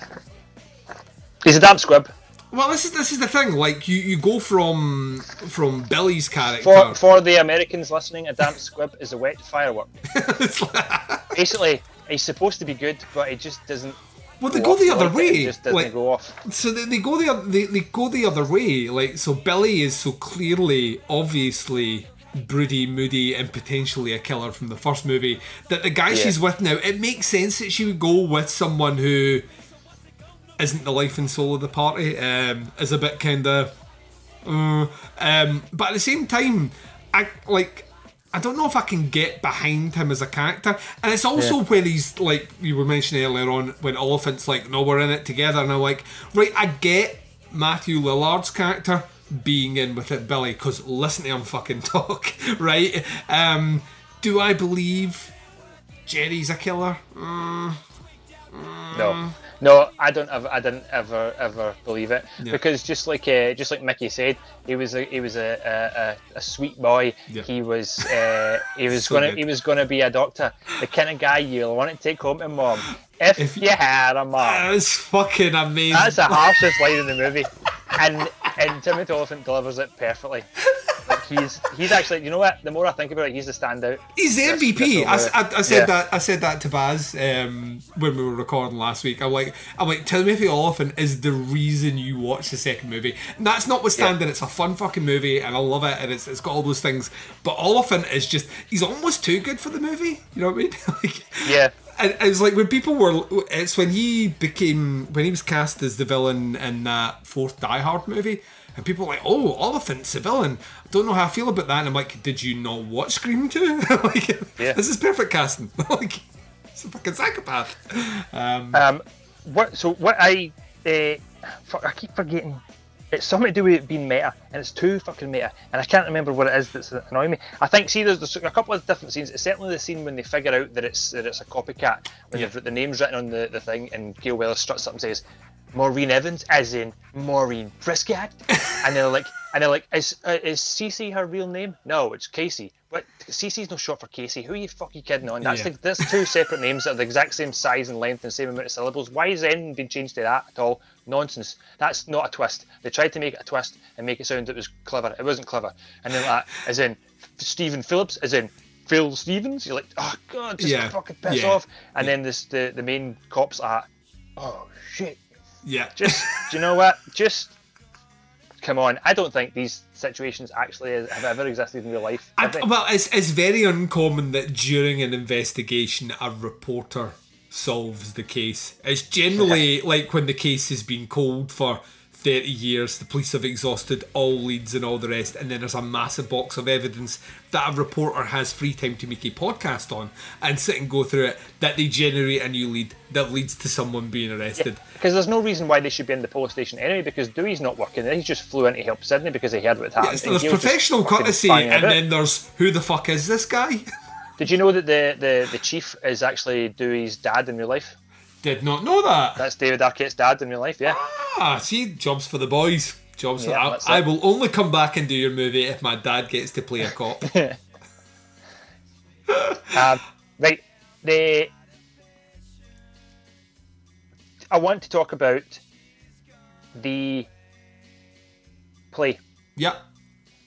He's a damn squib. Well, this is this is the thing. Like you, you go from from Billy's character. For for the Americans listening, a damp squib is a wet firework. Basically, he's supposed to be good, but he just doesn't. Well, they go go the other way. It just doesn't like- go off. So they, they go the oth- they, they go the other way. Like so, Billy is so clearly, obviously broody, moody, and potentially a killer from the first movie. That the guy Yeah. she's with now, it makes sense that she would go with someone who isn't the life and soul of the party. Um, is a bit kind of, uh, um, but at the same time, I like. I don't know if I can get behind him as a character, and it's also Yeah. when he's like you were mentioning earlier on when Olyphant's like, "No, we're in it together," and I'm like, right, I get Matthew Lillard's character being in with it, Billy, because listen to him fucking talk, right? Um, do I believe Jerry's a killer? Mm, No, no, I don't ever, I didn't ever, ever believe it Yeah. because just like, uh, just like Mickey said, he was a, he was a, a, a, sweet boy. Yeah. He was, uh, he was So gonna, good. he was gonna be a doctor, the kind of guy you'll want to take home to mom if, If- you had a mom. That's fucking amazing. That's the harshest line in the movie, and and Timothy Olyphant delivers it perfectly. Like he's he's actually, you know what? The more I think about it, he's the standout. He's the MVP. this I, s- whole- I- I said Yeah. that. I said that to Baz um, when we were recording last week. I'm like, I'm like, Timothy Olyphant is the reason you watch the second movie. And that's notwithstanding, it's a fun fucking movie, and I love it, and it's, it's got all those things. But Olyphant is just, he's almost too good for the movie. You know what I mean? like, Yeah. And it was like when people were it's when he became when he was cast as the villain in that fourth Die Hard movie and people were like oh Olyphant's the villain I don't know how I feel about that and I'm like did you not watch Scream 2 like Yeah. this is perfect casting like it's a fucking psychopath um, Um, what? So what I, uh, fuck, I keep forgetting. It's something to do with it being meta, and it's too fucking meta, and I can't remember what it is that's annoying me. I think see, there's, there's a couple of different scenes. It's certainly the scene when they figure out that it's that it's a copycat when Yeah. they've got the names written on the, the thing, and Gale Weathers struts up and says, "Maureen Evans," as in Maureen Prescott, and they're like, and they're like, "Is uh, is Cici her real name? No, it's Casey." But Cici's no short for Casey. Who are you fucking kidding on? That's Yeah. the that's two separate names that are the exact same size and length and same amount of syllables. Why has N been changed to that at all? Nonsense. That's not a twist. They tried to make it a twist and make it sound that it was clever. It wasn't clever. And then like, as in Stephen Phillips, as in Phil Stevens. You're like, oh god, just Yeah. fucking piss Yeah. off. And then this the the main cops are, oh shit. yeah Just do you know what? Just come on, I don't think these situations actually have ever existed in real life. I, well, it's, it's very uncommon that during an investigation, a reporter solves the case. It's generally like when the case has been cold for 30 years, the police have exhausted all leads and all the rest, and then there's a massive box of evidence that a reporter has free time to make a podcast on and sit and go through it, that they generate a new lead that leads to someone being arrested. Because there's no reason why they should be in the police station anyway. Because Dewey's not working there. He just flew in to help Sidney because he heard what happened. Yes, and there's professional courtesy, and then there's who the fuck is this guy? Did you know that the, the, the chief is actually Dewey's dad in real life? Did not know that. That's David Arquette's dad in real life, yeah. Ah, see, jobs for the boys. Jobs for Yeah, I, I will only come back and do your movie if my dad gets to play a cop. Um, right, the I want to talk about the play Yeah.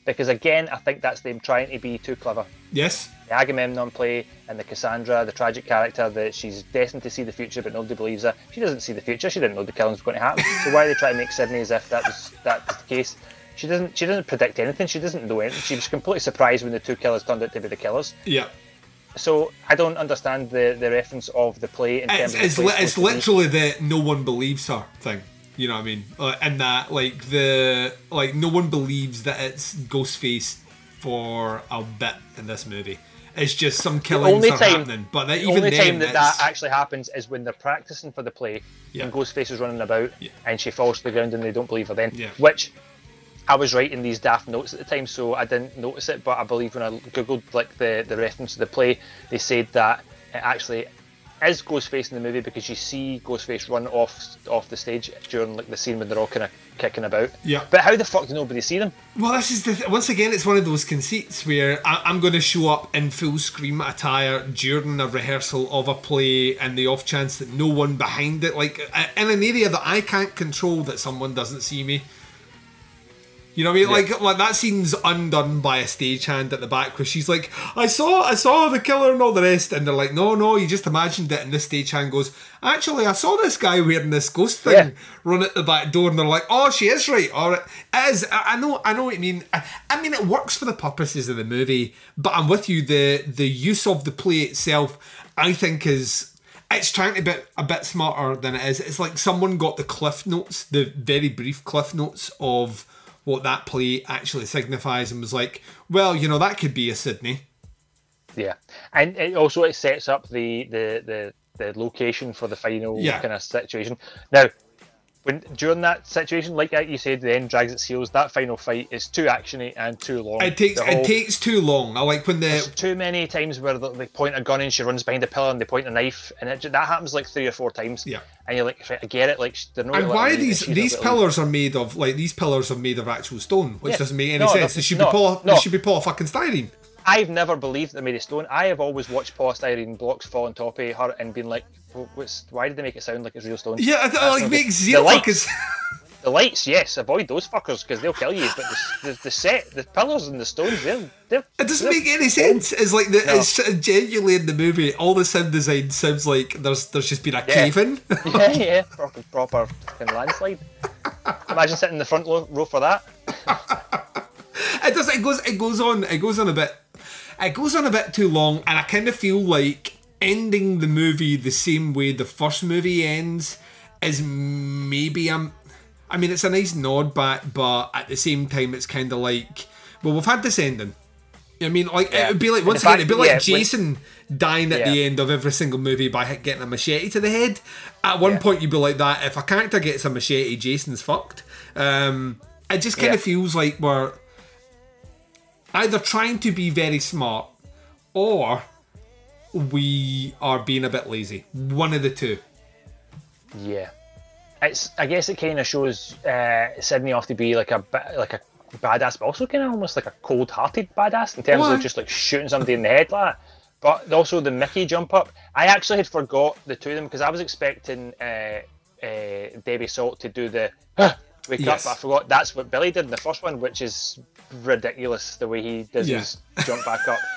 because again, I think that's them trying to be too clever. Yes. The Agamemnon play and the Cassandra, the tragic character that she's destined to see the future, but nobody believes her. She doesn't see the future. She didn't know the killings were going to happen. So why are they trying to make Sidney as if that was that the case? She doesn't. She doesn't predict anything. She doesn't know anything. She was completely surprised when the two killers turned out to be the killers. Yeah. So I don't understand the, the reference of the play in terms It's, of the it's, li- it's supposed to be. literally the no one believes her thing. You know what I mean? Uh, and that like the like no one believes that it's Ghostface for a bit in this movie. It's just some The killings only are time, happening, but the even only then, time that it's- that actually happens is when they're practicing for the play, Yeah. and Ghostface is running about, and she falls to the ground, and they don't believe her then. Yeah. Which I was writing these daft notes at the time, so I didn't notice it. But I believe when I googled like the the reference to the play, they said that it actually is Ghostface in the movie because you see Ghostface run off off the stage during like the scene when they're all kind of kicking about. Yeah. But how the fuck did nobody see them? Well, this is the th- once again, it's one of those conceits where I- I'm going to show up in full scream attire during a rehearsal of a play, and the off chance that no one behind it, like uh, in an area that I can't control, that someone doesn't see me. You know what I mean? Like, like that scene's undone by a stagehand at the back where she's like, "I saw, I saw the killer and all the rest," and they're like, "No, no, you just imagined it." And this stagehand goes, "Actually, I saw this guy wearing this ghost thing Yeah. run at the back door," and they're like, "Oh, she is right. All right, it is. I, I know, I know what you mean. I, I mean, it works for the purposes of the movie, but I'm with you. The the use of the play itself, I think, is it's trying to be a bit smarter than it is. It's like someone got the cliff notes, the very brief cliff notes of what that play actually signifies, and was like, well, you know, that could be a Sidney. Yeah, and it also it sets up the the the, the location for the final Yeah. kind of situation. Now, when during that situation, like you said, the end drags its heels. That final fight is too actiony and too long. It takes whole- it takes too long. I like when the too many times where they point a gun and she runs behind a pillar and they point a knife, and it, that happens like three or four times. Yeah. and you're like, I get it. Like they're not. and why are these these not gonna leave. pillars are made of like these pillars are made of actual stone, which Yeah. doesn't make any No, sense. They should no, be poly, no. they should be poly fucking styrene. I've never believed they're made of stone. I have always watched polystyrene blocks fall on top of her and been like, "Well, what's, why did they make it sound like it's real stone? Yeah, it, That's like not makes zero the lights, the lights, yes, avoid those fuckers because they'll kill you. But the, the, the set, the pillars and the stones, they're, they're It doesn't they're make any sense. It's like the, No. it's genuinely in the movie. All the sound design sounds like there's there's just been a Yeah. cave in. yeah, yeah, proper, proper fucking landslide. Imagine sitting in the front row for that. it does. It goes. It goes on. It goes on a bit. It goes on a bit too long, and I kind of feel like ending the movie the same way the first movie ends is maybe um. I mean, it's a nice nod back, but at the same time, it's kind of like, well, we've had this ending. I mean, like Yeah. it would be like once again, fact it'd be like yeah, when- Jason dying at the end of every single movie by getting a machete to the head. At one point, you'd be like that. If a character gets a machete, Jason's fucked. Um, it just kind Yeah. of feels like we're either trying to be very smart or we are being a bit lazy. One of the two. Yeah, it's. I guess it kind of shows uh, Sidney off to be like a like a badass, but also kind of almost like a cold-hearted badass in terms Why? of just like shooting somebody in the head like that. But also the Mickey jump up. I actually had forgot the two of them because I was expecting uh, uh, Debbie Salt to do the "Huh," wake Yes. up, but I forgot that's what Billy did in the first one, which is ridiculous the way he does Yeah. his jump back up.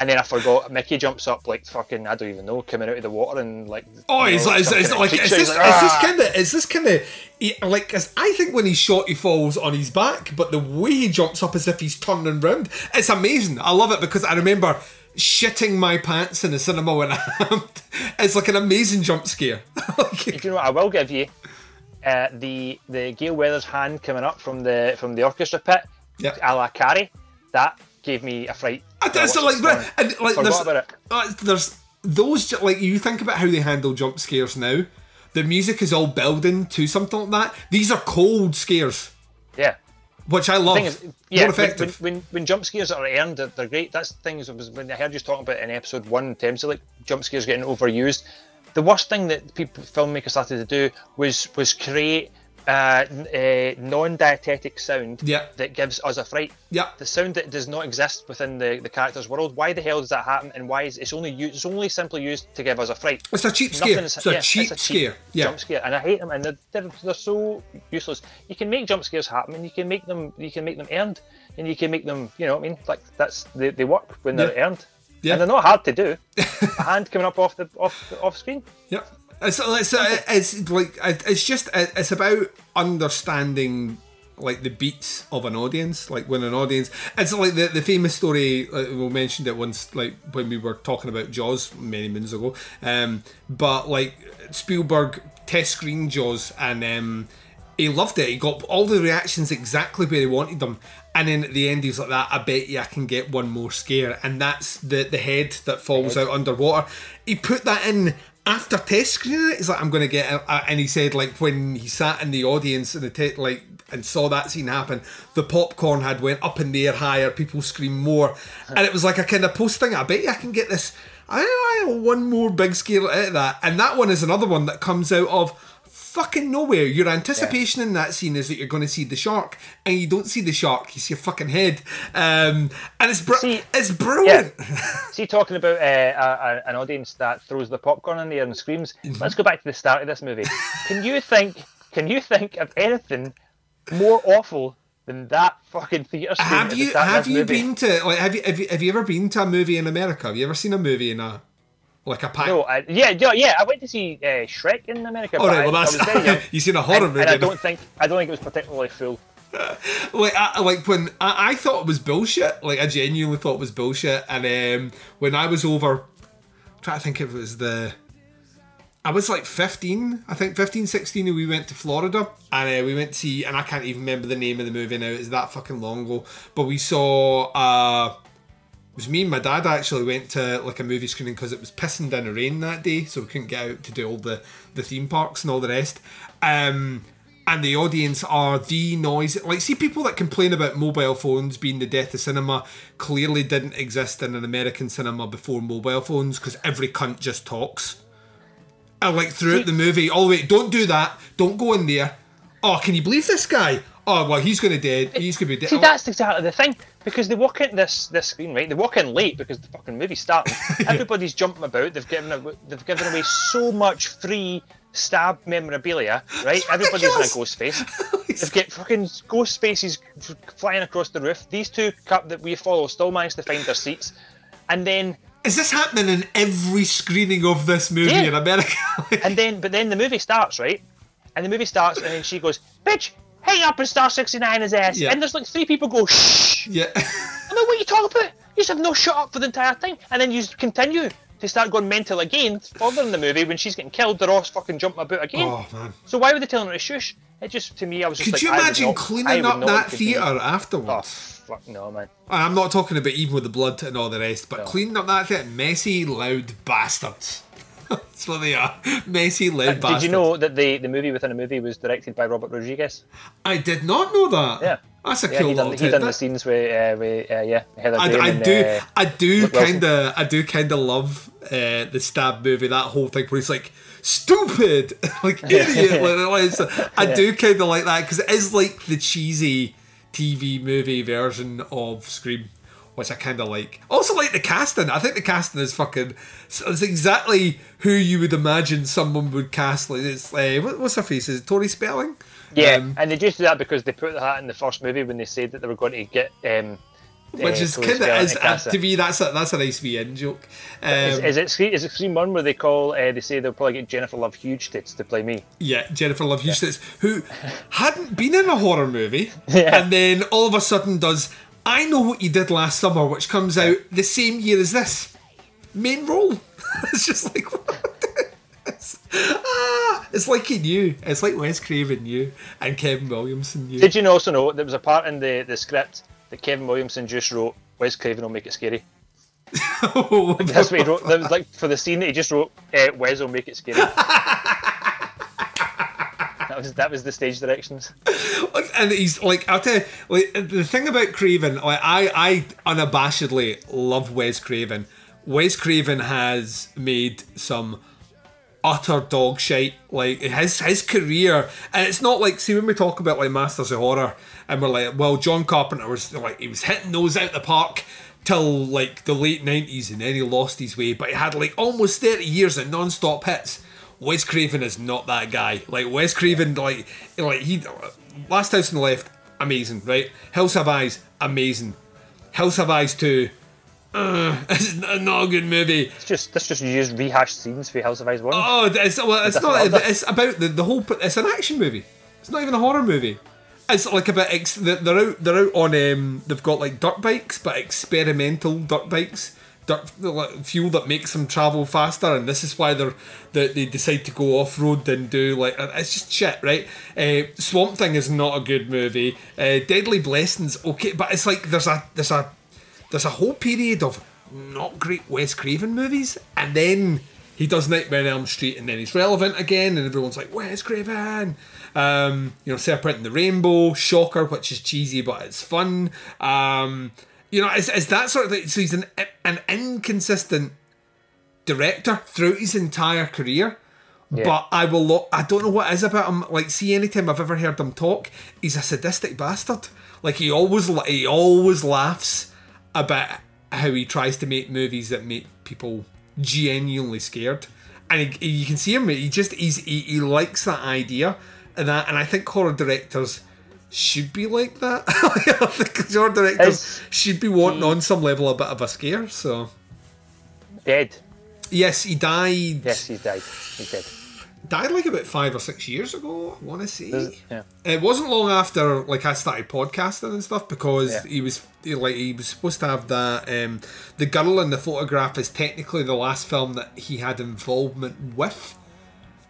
And then I forgot Mickey jumps up like fucking I don't even know coming out of the water and like Oh, you know, like, it's, some it's kind of like, is this, He's is like, this "Ah!" kind of, is this kind of, like, I think when he's shot, he falls on his back, but the way he jumps up as if he's turning round, it's amazing. I love it because I remember shitting my pants in the cinema when I. It's like an amazing jump scare. you know what I will give you? Uh, the the Gale Weathers hand coming up from the from the orchestra pit, Yeah. a la Carrie, that gave me a fright. I, when I it's watched like, but- and, like Forgot there's, uh, there's those like you think about how they handle jump scares now. The music is all building to something like that. These are cold scares, Yeah. which I love. is, yeah, More when, effective. when, when, when jump scares are earned, they're, they're great. That's the thing is, when I heard you talking about in episode one in terms of like jump scares getting overused. The worst thing that people filmmakers started to do was was create uh, uh, non-diegetic sound Yeah. that gives us a fright. Yeah. The sound that does not exist within the, the character's world. Why the hell does that happen? And why is it's only used, it's only simply used to give us a fright? It's a cheap Nothing scare. is- It's a yeah, cheap scare. Yeah. jump scare, and I hate them, and they're, they're, they're so useless. You can make jump scares happen, and you can make them you can make them earned, and you can make them, you know, what I mean, like that's they, they work when they're Yeah. earned, Yeah. and they're not hard to do. a hand coming up off the off off screen. Yeah, it's it's, uh, it's like it's just it's about understanding like the beats of an audience. Like when an audience, it's like the the famous story. Uh, we mentioned it once, like when we were talking about Jaws many moons ago. Um, but like Spielberg test screen Jaws and. Um, he loved it. He got all the reactions exactly where he wanted them. And then at the end, he's like, "That I bet you I can get one more scare." And that's the the head that falls out underwater. He put that in after test screening it. He's like, "I'm going to get," it. And he said, like when he sat in the audience and the te- like and saw that scene happen, the popcorn had went up in the air higher. People screamed more, and it was like a kind of post thing. I bet you I can get this. I I one more big scale of that, and that one is another one that comes out of fucking nowhere. Your anticipation in that scene is that you're going to see the shark, and you don't see the shark. You see a fucking head, um, and it's br- it's brilliant. See, talking about uh, a, a, an audience that throws the popcorn in the air and screams. Mm-hmm. Let's go back to the start of this movie. Can you think? Can you think of anything more awful than that fucking theatre scream? Have you have you movie? been to like have you, have you have you ever been to a movie in America? Have you ever seen a movie in a like a pack? No, I, yeah, yeah, yeah. I went to see uh, Shrek in America. All right, well, that's- you seen a horror and, movie and I don't think I don't think it was particularly full. like I, like when I, I thought it was bullshit like I genuinely thought it was bullshit and um, when I was over I'm trying to think if it was the I was like 15 I think 15 16 and we went to Florida and uh, we went to see and I can't even remember the name of the movie now it's that fucking long ago but we saw uh was me and my dad actually went to like a movie screening because it was pissing down the rain that day, so we couldn't get out to do all the the theme parks and all the rest. Um, and the audience are the noise. Like, see, people that complain about mobile phones being the death of cinema clearly didn't exist in an American cinema before mobile phones because every cunt just talks. And like throughout the movie, all the way, don't do that, don't go in there. Oh, can you believe this guy? Oh, well, he's gonna dead. He's gonna be dead. See, that's exactly the thing because they walk in this this screen right. They walk in late because the fucking movie's starting. Everybody's jumping about. They've given a, they've given away so much free stab memorabilia. Right, everybody's in a ghost face. They've got fucking ghost faces f- flying across the roof. These two cup that we follow still manage to find their seats, and then Is this happening in every screening of this movie Yeah. in America? and then but then the movie starts right, and the movie starts and then she goes, "Bitch, hang up and star sixty nine his ass." Yeah. And there's like three people go, "Shh." yeah. I know what are you talking about. You just have no shut up for the entire time, and then you just continue to start going mental again further in the movie when she's getting killed. They're all fucking jumping about again. Oh man. So why were they telling her to shush? It just to me, I was just Could like, you imagine not- cleaning up that like to be- theatre Oh afterwards? fuck no, man. I'm not talking about even with the blood and all the rest, but cleaning up that theatre, messy, loud bastards. That's what they are. Messy, loud bastards. Did you know that the the movie within a movie was directed by Robert Rodriguez? I did not know that. Yeah. That's a yeah, cool he done, little he done the scenes with, uh, with uh, yeah, Heather I, I and, do, uh, I do kind of, I do kind of love uh, the stab movie. That whole thing where he's like stupid, like idiot. like, I do kind of like that because it is like the cheesy TV movie version of Scream, which I kind of like. Also, like the casting. I think the casting is fucking. It's exactly who you would imagine someone would cast. Like it's uh, what, what's her face? Is it Tori Spelling? Yeah, Um, and they just do that because they put that in the first movie when they said that they were going to get um, which uh, is kind of is uh, to me that's a that's a nice wee in joke. Um, is, is it Scream, is it Scream One where they call uh, they say they'll probably get Jennifer Love Huge tits to play me? Yeah, Jennifer Love Hewitt, who hadn't been in a horror movie, Yeah. and then all of a sudden does "I Know What You Did Last Summer," which comes out the same year as this main role. it's just like what? It's, ah, it's like he knew. It's like Wes Craven knew, and Kevin Williamson knew. Did you also know there was a part in the, the script that Kevin Williamson just wrote? Wes Craven will make it scary. Oh, That's what he wrote. That was like for the scene that he just wrote. Uh, Wes will make it scary. That was that was the stage directions. and he's like, I'll tell you, like the thing about Craven, like I, I unabashedly love Wes Craven. Wes Craven has made some utter dog shite. Like his his career, and it's not like see when we talk about like Masters of Horror, and we're like, well, John Carpenter was like he was hitting those out the park till like the late nineties, and then he lost his way. But he had like almost thirty years of non-stop hits. Wes Craven is not that guy. Like Wes Craven, like like he Last House on the Left, amazing, right? Hills Have Eyes, amazing. Hills Have Eyes two, uh, it's not a good movie. It's just that's just used rehashed scenes for House of Eyes one. Oh, it's well, it's not. It's about the, the whole. It's an action movie. It's not even a horror movie. It's like about ex, they're they're out. They're out on. Um, they've got like dirt bikes, but experimental dirt bikes. Fuel that makes them travel faster, and this is why they're they, they decide to go off road and do like it's just shit, right? Uh, Swamp Thing is not a good movie. Uh, Deadly Blessings, okay, but it's like there's a there's a there's a whole period of not great Wes Craven movies, and then he does Nightmare on Elm Street, and then he's relevant again, and everyone's like Wes Craven. Um, you know, Serpent and the Rainbow, Shocker, which is cheesy but it's fun. Um, you know, it's, it's that sort of thing. So he's an an inconsistent director throughout his entire career. Yeah. But I will. Lo- I don't know what it is about him. Like, see, anytime I've ever heard him talk, he's a sadistic bastard. Like he always, he always laughs about how he tries to make movies that make people genuinely scared, and he, you can see him. He just he's he, he likes that idea, and that, and I think horror directors should be like that. I think horror directors Is should be wanting on some level a bit of a scare. So Dead. yes, he died. Yes, he died. He's dead. died like about five or six years ago. I want to say. It? Yeah. It wasn't long after like I started podcasting and stuff because Yeah. he was he, like he was supposed to have that. Um, the girl in the photograph is technically the last film that he had involvement with,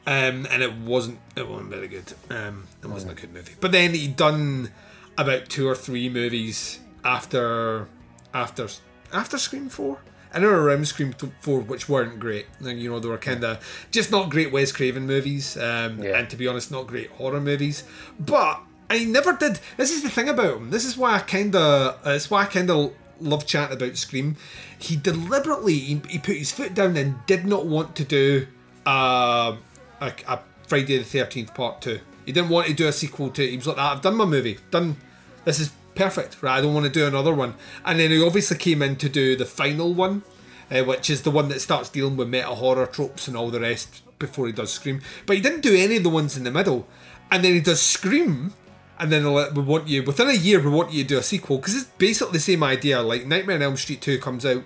um, and it wasn't it wasn't very good. Um, it wasn't a good movie. But then he'd done about two or three movies after after after Scream Four. I know around Scream 4, which weren't great. Like, you know, they were kind of just not great Wes Craven movies, um, Yeah. and to be honest, not great horror movies. But I never did. This is the thing about him. This is why I kind of. Uh, it's why I kind of love chatting about Scream. He deliberately he, he put his foot down and did not want to do uh, a, a Friday the Thirteenth Part Two. He didn't want to do a sequel to. it. He was like, "Ah, "I've done my movie. Done. This is perfect. Right? I don't want to do another one." And then he obviously came in to do the final one, uh, which is the one that starts dealing with meta horror tropes and all the rest before he does Scream. But he didn't do any of the ones in the middle. And then he does Scream, and then like, we want you within a year. We want you to do a sequel because it's basically the same idea. Like Nightmare on Elm Street Two comes out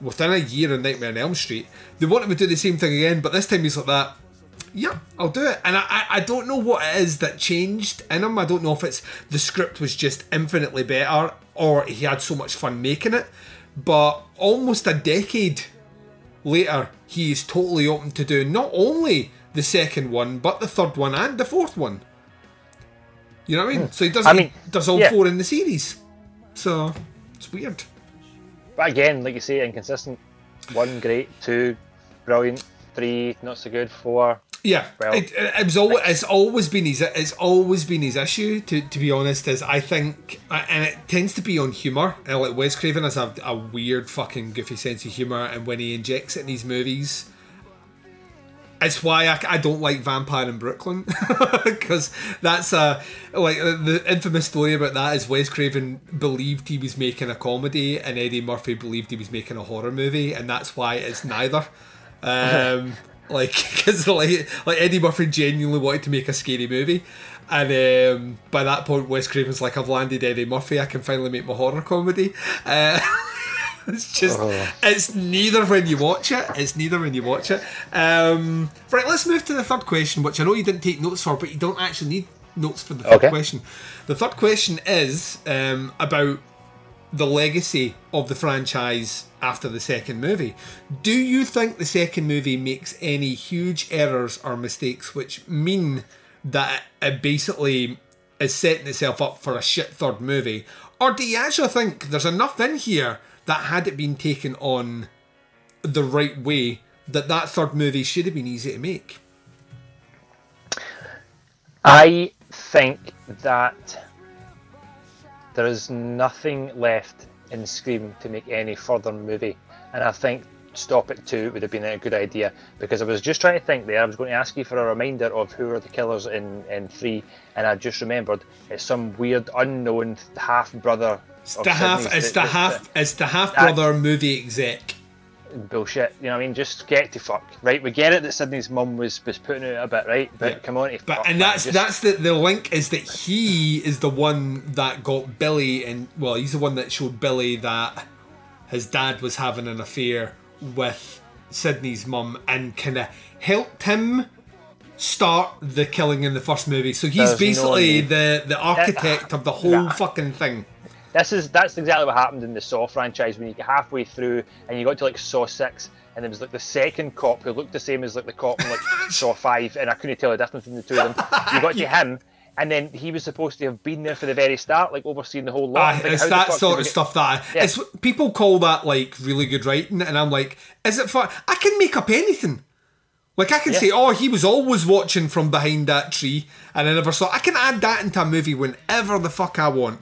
within a year of Nightmare on Elm Street. They want him to do the same thing again, but this time he's like that. Yeah, I'll do it. And I, I, I don't know what it is that changed in him. I don't know if it's the script was just infinitely better or he had so much fun making it. But almost a decade later, he is totally open to doing not only the second one, but the third one and the fourth one. You know what I mean? Hmm. So he does, I mean, does all yeah. four in the series. So it's weird. But again, like you say, inconsistent. One great, two brilliant, three not so good, four. Yeah, Well, it, it, was always, it's always been his it's always been his issue. To, to be honest, is I think, uh, and it tends to be on humor. And uh, like Wes Craven has a, a weird fucking goofy sense of humor, and when he injects it in his movies, it's why I, I don't like Vampire in Brooklyn because that's a like uh, the infamous story about that is Wes Craven believed he was making a comedy and Eddie Murphy believed he was making a horror movie, and that's why it's neither. Um, like because like like Eddie Murphy genuinely wanted to make a scary movie, And um, by that point, Wes Craven's like, I've landed Eddie Murphy. I can finally make my horror comedy. Uh, it's just, Oh. it's neither when you watch it. It's neither when you watch it. Um, right, let's move to the third question, which I know you didn't take notes for, but you don't actually need notes for the third Okay. question. The third question is um, about the legacy of the franchise after the second movie. Do you think the second movie makes any huge errors or mistakes which mean that it basically is setting itself up for a shit third movie? Or do you actually think there's enough in here that had it been taken on the right way that that third movie should have been easy to make? I think that there is nothing left in Scream to make any further movie, and I think Stop It 2 would have been a good idea because I was just trying to think there. I was going to ask you for a reminder of who are the killers in, in 3, and I just remembered it's some weird, unknown half brother. It's the half, it's the half, it's the half brother movie exec. Bullshit. You know what I mean? Just get to fuck, right? We get it that Sidney's mum was was putting it a bit, right? But Yeah. come on, But fuck, and man, that's just- that's the the link is that he is the one that got Billy and well he's the one that showed Billy that his dad was having an affair with Sidney's mum and kind of helped him start the killing in the first movie. So he's There's basically need. the the architect of the whole Nah. fucking thing. This is that's exactly what happened in the Saw franchise when you get halfway through and you got to like Saw six and there was like the second cop who looked the same as like the cop in like Saw five and I couldn't tell the difference between the two of them. You got to him and then he was supposed to have been there for the very start, like overseeing the whole lot. Aye, Like, it's that sort of get- stuff that Yeah. it's people call that like really good writing, and I'm like, is it fun? I can make up anything. Like I can say, oh, he was always watching from behind that tree, and I never saw. I can add that into a movie whenever the fuck I want.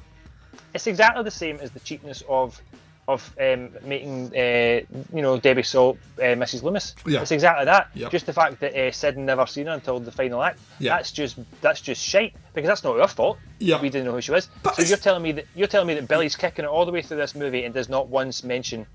It's exactly the same as the cheapness of of um, making uh, you know Debbie Salt uh, Mrs. Loomis. Yeah. It's exactly that. Yep. Just the fact that uh, Sid never seen her until the final act. Yeah. That's just that's just shite because that's not our fault. Yeah. We didn't know who she was. But so it's- you're telling me that you're telling me that Billy's kicking it all the way through this movie and does not once mention.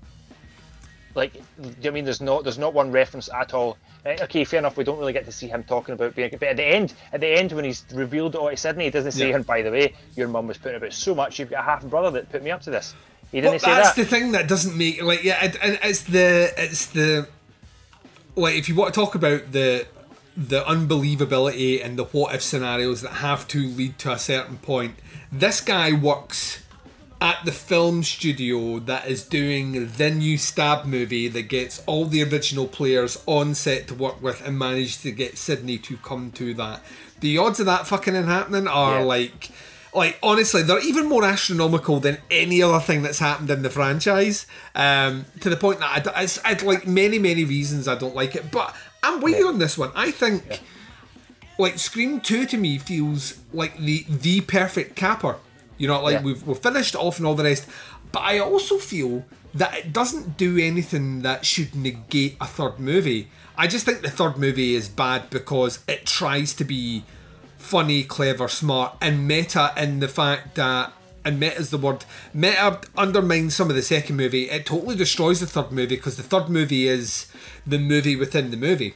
Like, do you I mean there's not there's not one reference at all? Right, okay, fair enough. We don't really get to see him talking about being, but at the end, at the end when he's revealed it all to Sidney, he doesn't say, Yeah. "And by the way, your mum was putting about so much. You've got a half brother that put me up to this." He didn't But say that's that. the thing that doesn't make like yeah, it, and it's the it's the like if you want to talk about the the unbelievability and the what if scenarios that have to lead to a certain point. This guy works at the film studio that is doing the new Stab movie that gets all the original players on set to work with and managed to get Sidney to come to that. The odds of that fucking happening are Yeah. like like honestly they're even more astronomical than any other thing that's happened in the franchise. Um, to the point that I, d- it's, it's like many many reasons I don't like it but I'm with you on this one. I think like Scream 2 to me feels like the the perfect capper you know like Yeah. we've, we've finished off and all the rest but I also feel that it doesn't do anything that should negate a third movie I just think the third movie is bad because it tries to be funny, clever, smart, and meta in the fact that and meta is the word meta undermines some of the second movie. It totally destroys the third movie because the third movie is the movie within the movie.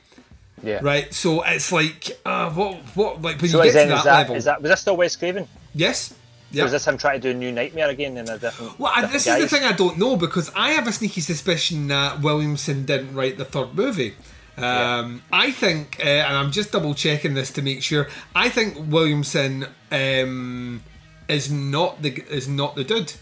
yeah. Right? So it's like uh, what what like when So you get to that, that, level. is that was that still Wes Craven? yes. Yeah. is this him trying to do a new Nightmare again in a different? Well, I, different this is the thing I don't know because I have a sneaky suspicion that Williamson didn't write the third movie. Um, I think, uh, and I'm just double checking this to make sure. I think Williamson um, is not the is not the dude.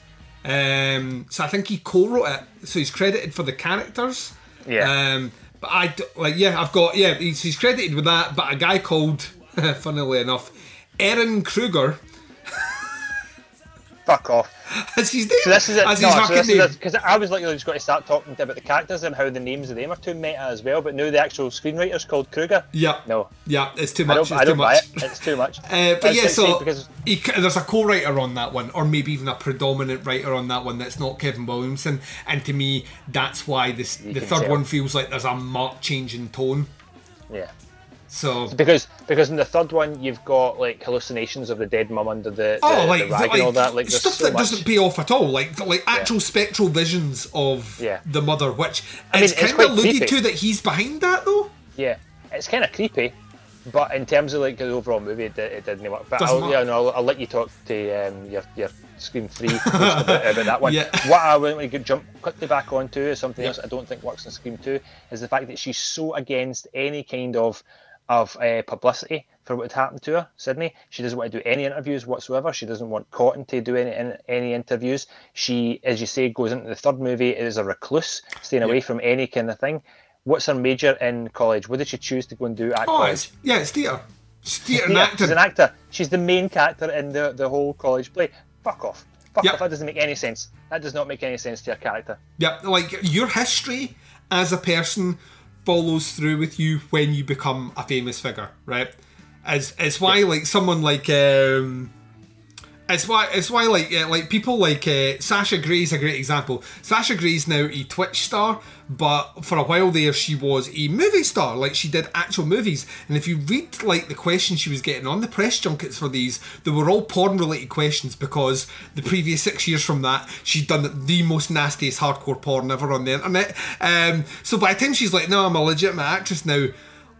Um, so I think he co-wrote it. So he's credited for the characters. Yeah. Um, but I like yeah, I've got yeah, he's, he's credited with that. But a guy called, funnily enough, Ehren Kruger. Fuck off. As his name, So this is it. as No, so fucking this name. is because I was literally just going to start talking about the characters and how the names of them are too meta as well. But now the actual screenwriter's called Kruger. Yeah. No. Yeah, it's too I much. don't, it's I too don't buy much. it. It's too much. Uh, but yeah, so because he, there's a co-writer on that one, or maybe even a predominant writer on that one that's not Kevin Williamson. And to me, that's why this the third tell. one feels like there's a marked change in tone. yeah. So Because because in the third one you've got like hallucinations of the dead mum under the, the, oh, like, the rag like and all that. Like stuff so that much. doesn't pay off at all, like like actual spectral visions of Yeah. the mother, which I mean, it's kind of alluded creepy. to that he's behind that though. Yeah, it's kind of creepy, But in terms of like the overall movie, it, it didn't work. But I'll, yeah, no, I'll, I'll let you talk to um, your your Scream Three about, about that one. Yeah. What I want to jump quickly back onto is something else I don't think works in Scream Two is the fact that she's so against any kind of of uh, publicity for what had happened to her, Sidney. She doesn't want to do any interviews whatsoever. She doesn't want Cotton to do any any interviews. She, as you say, goes into the third movie as a recluse, staying away from any kind of thing. What's her major in college? What did she choose to go and do at Oh, college? it's, yeah, it's theatre. It's theatre and Yeah, acting. She's an actor. She's the main character in the, the whole college play. Fuck off. Fuck Yep. off. That doesn't make any sense. That does not make any sense to your character. Yeah, like your history as a person follows through with you when you become a famous figure, right? It's, it's why like someone like um it's why it's why like yeah, like people like uh, Sasha Grey's a great example. Sasha Grey's now a Twitch star, but for a while there she was a movie star. Like she did actual movies, and if you read like the questions she was getting on the press junkets for these, they were all porn related questions because the previous six years from that she'd done the most nastiest hardcore porn ever on the internet. Um, so by the time she's like, no, I'm a legitimate actress now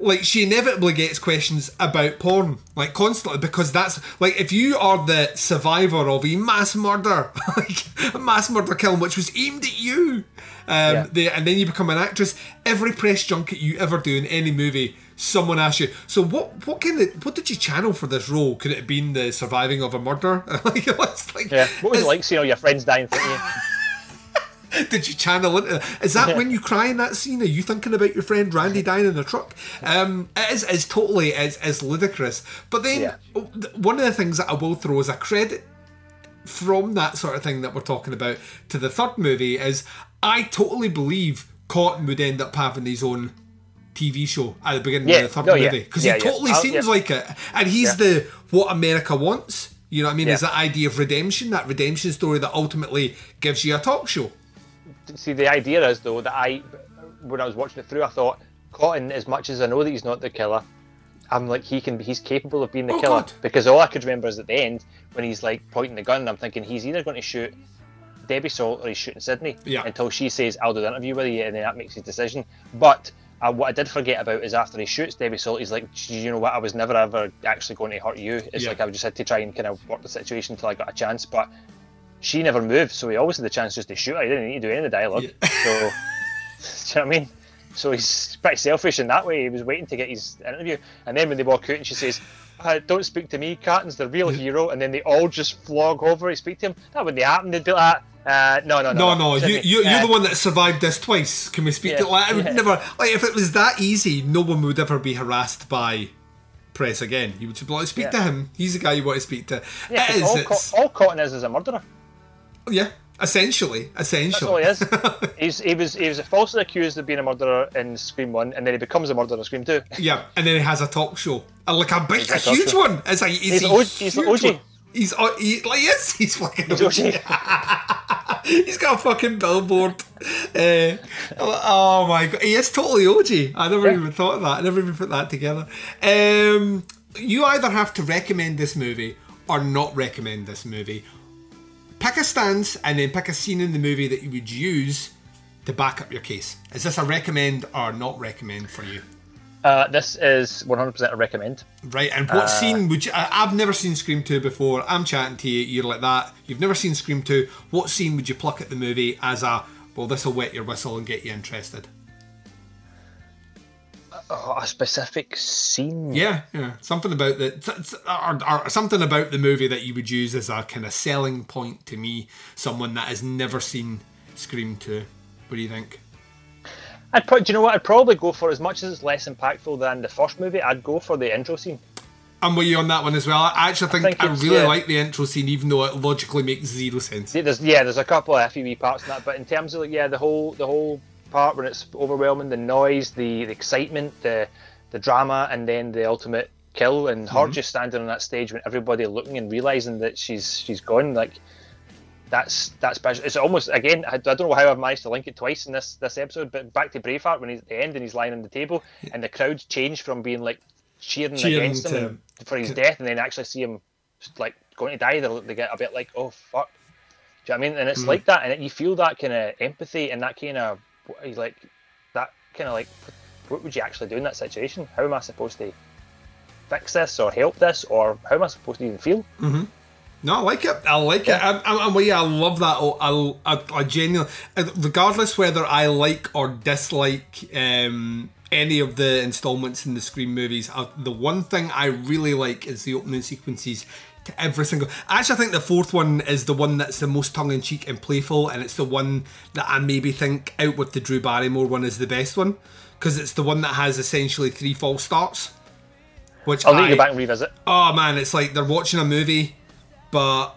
like she inevitably gets questions about porn like constantly because that's like if you are the survivor of a mass murder like a mass murder killing which was aimed at you um Yeah. the, and then you become an actress every press junket you ever do in any movie someone asks you so what what kind of what did you channel for this role could it have been the surviving of a murder like it's like Yeah. What was it like seeing all your friends dying for you? did you channel into is that when you cry in that scene are you thinking about your friend randy dying in a truck um it is, is totally is, is ludicrous but then Yeah. one of the things that i will throw as a credit from that sort of thing that we're talking about to the third movie is i totally believe cotton would end up having his own TV show at the beginning Yeah. of the third No, movie because Yeah, he totally I'll- seems like it, and he's the what America wants. You know what I mean? Yeah. Is that idea of redemption, that redemption story that ultimately gives you a talk show. See, the idea is though that I, when I was watching it through, I thought Cotton, as much as I know that he's not the killer, I'm like he can, be he's capable of being the Oh, killer God. because all I could remember is at the end when he's like pointing the gun. and I'm thinking he's either going to shoot Debbie Salt or he's shooting Sidney Yeah. until she says I'll do the interview with you, and then that makes his decision. But uh, what I did forget about is after he shoots Debbie Salt, he's like, you know what? I was never ever actually going to hurt you. It's Yeah. like I just had to try and kind of work the situation until I got a chance, but. She never moved, so he always had the chance just to shoot her. He didn't need to do any of the dialogue. So, do you know what I mean? So he's pretty selfish in that way. He was waiting to get his interview, and then when they walk out and she says, uh, "Don't speak to me, Cotton's the real hero," and then they all just flog over and speak to him. That wouldn't happen. They'd be like, uh, "No, no, No, no, no, You, you, you're uh, the one that survived this twice. Can we speak Yeah, to like? I would yeah. never like if it was that easy. No one would ever be harassed by press again. You would just be like, speak Yeah. to him. He's the guy you want to speak to. Yeah, it is. all, Co- all Cotton is is a murderer. Yeah, essentially, That's all essentially. he is. He's, he was he was falsely accused of being a murderer in Scream One, and then he becomes a murderer in Scream Two. yeah, and then he has a talk show, like a big, He's a huge show. one. It's like He's a O- he's huge OG. one. He's uh, he, like yes, he's fucking He's OG. OG. He's got a fucking billboard. Uh, oh my god, he is totally OG. I never Yeah. even thought of that. I never even put that together. Um, you either have to recommend this movie or not recommend this movie. Pick a stance and then pick a scene in the movie that you would use to back up your case. Is this a recommend or not recommend for you? Uh, this is 100% a recommend. Right, and what Uh, scene would you? I, I've never seen Scream 2 before. I'm chatting to you, you're like that. You've never seen Scream 2. What scene would you pluck at the movie as a, well, this will wet your whistle and get you interested? Oh, a specific scene. Yeah, yeah. Something about the, or, or something about the movie that you would use as a kind of selling point to me, someone that has never seen Scream 2. What do you think? I'd pro- do you know what? I'd probably go for as much as it's less impactful than the first movie. I'd go for the intro scene. I'm with you on that one as well. I actually think I, think it's- really yeah. like the intro scene, even though it logically makes zero sense. See, there's yeah, there's a couple of iffy parts in that, but in terms of like, yeah, the whole the whole part when it's overwhelming, the noise, the, the excitement, the the drama, and then the ultimate kill, and her Mhm. just standing on that stage when everybody looking and realizing that she's she's gone, like that's that's special. It's almost again, I, I don't know how I've managed to link it twice in this this episode, but back to Braveheart when he's at the end and he's lying on the table, and the crowd change from being like cheering, Cheering against him and- for his death, and then actually see him like going to die. They they get a bit like, oh fuck. Do you know what I mean? And it's Mm. like that, and you feel that kind of empathy and that kind of like that kind of like what would you actually do in that situation? How am I supposed to fix this or help this, or how am I supposed to even feel? Mm-hmm. No, I like it. I like it. I'm, I'm, I'm, yeah, I love that. I, I, I genuinely, regardless whether I like or dislike um, any of the installments in the Scream movies, I, the one thing I really like is the opening sequences every single. Actually, I think the fourth one is the one that's the most tongue in cheek and playful, and it's the one that I maybe think out with the Drew Barrymore one is the best one because it's the one that has essentially three false starts. Which I'll need I, to go back and revisit. Oh man, it's like they're watching a movie, but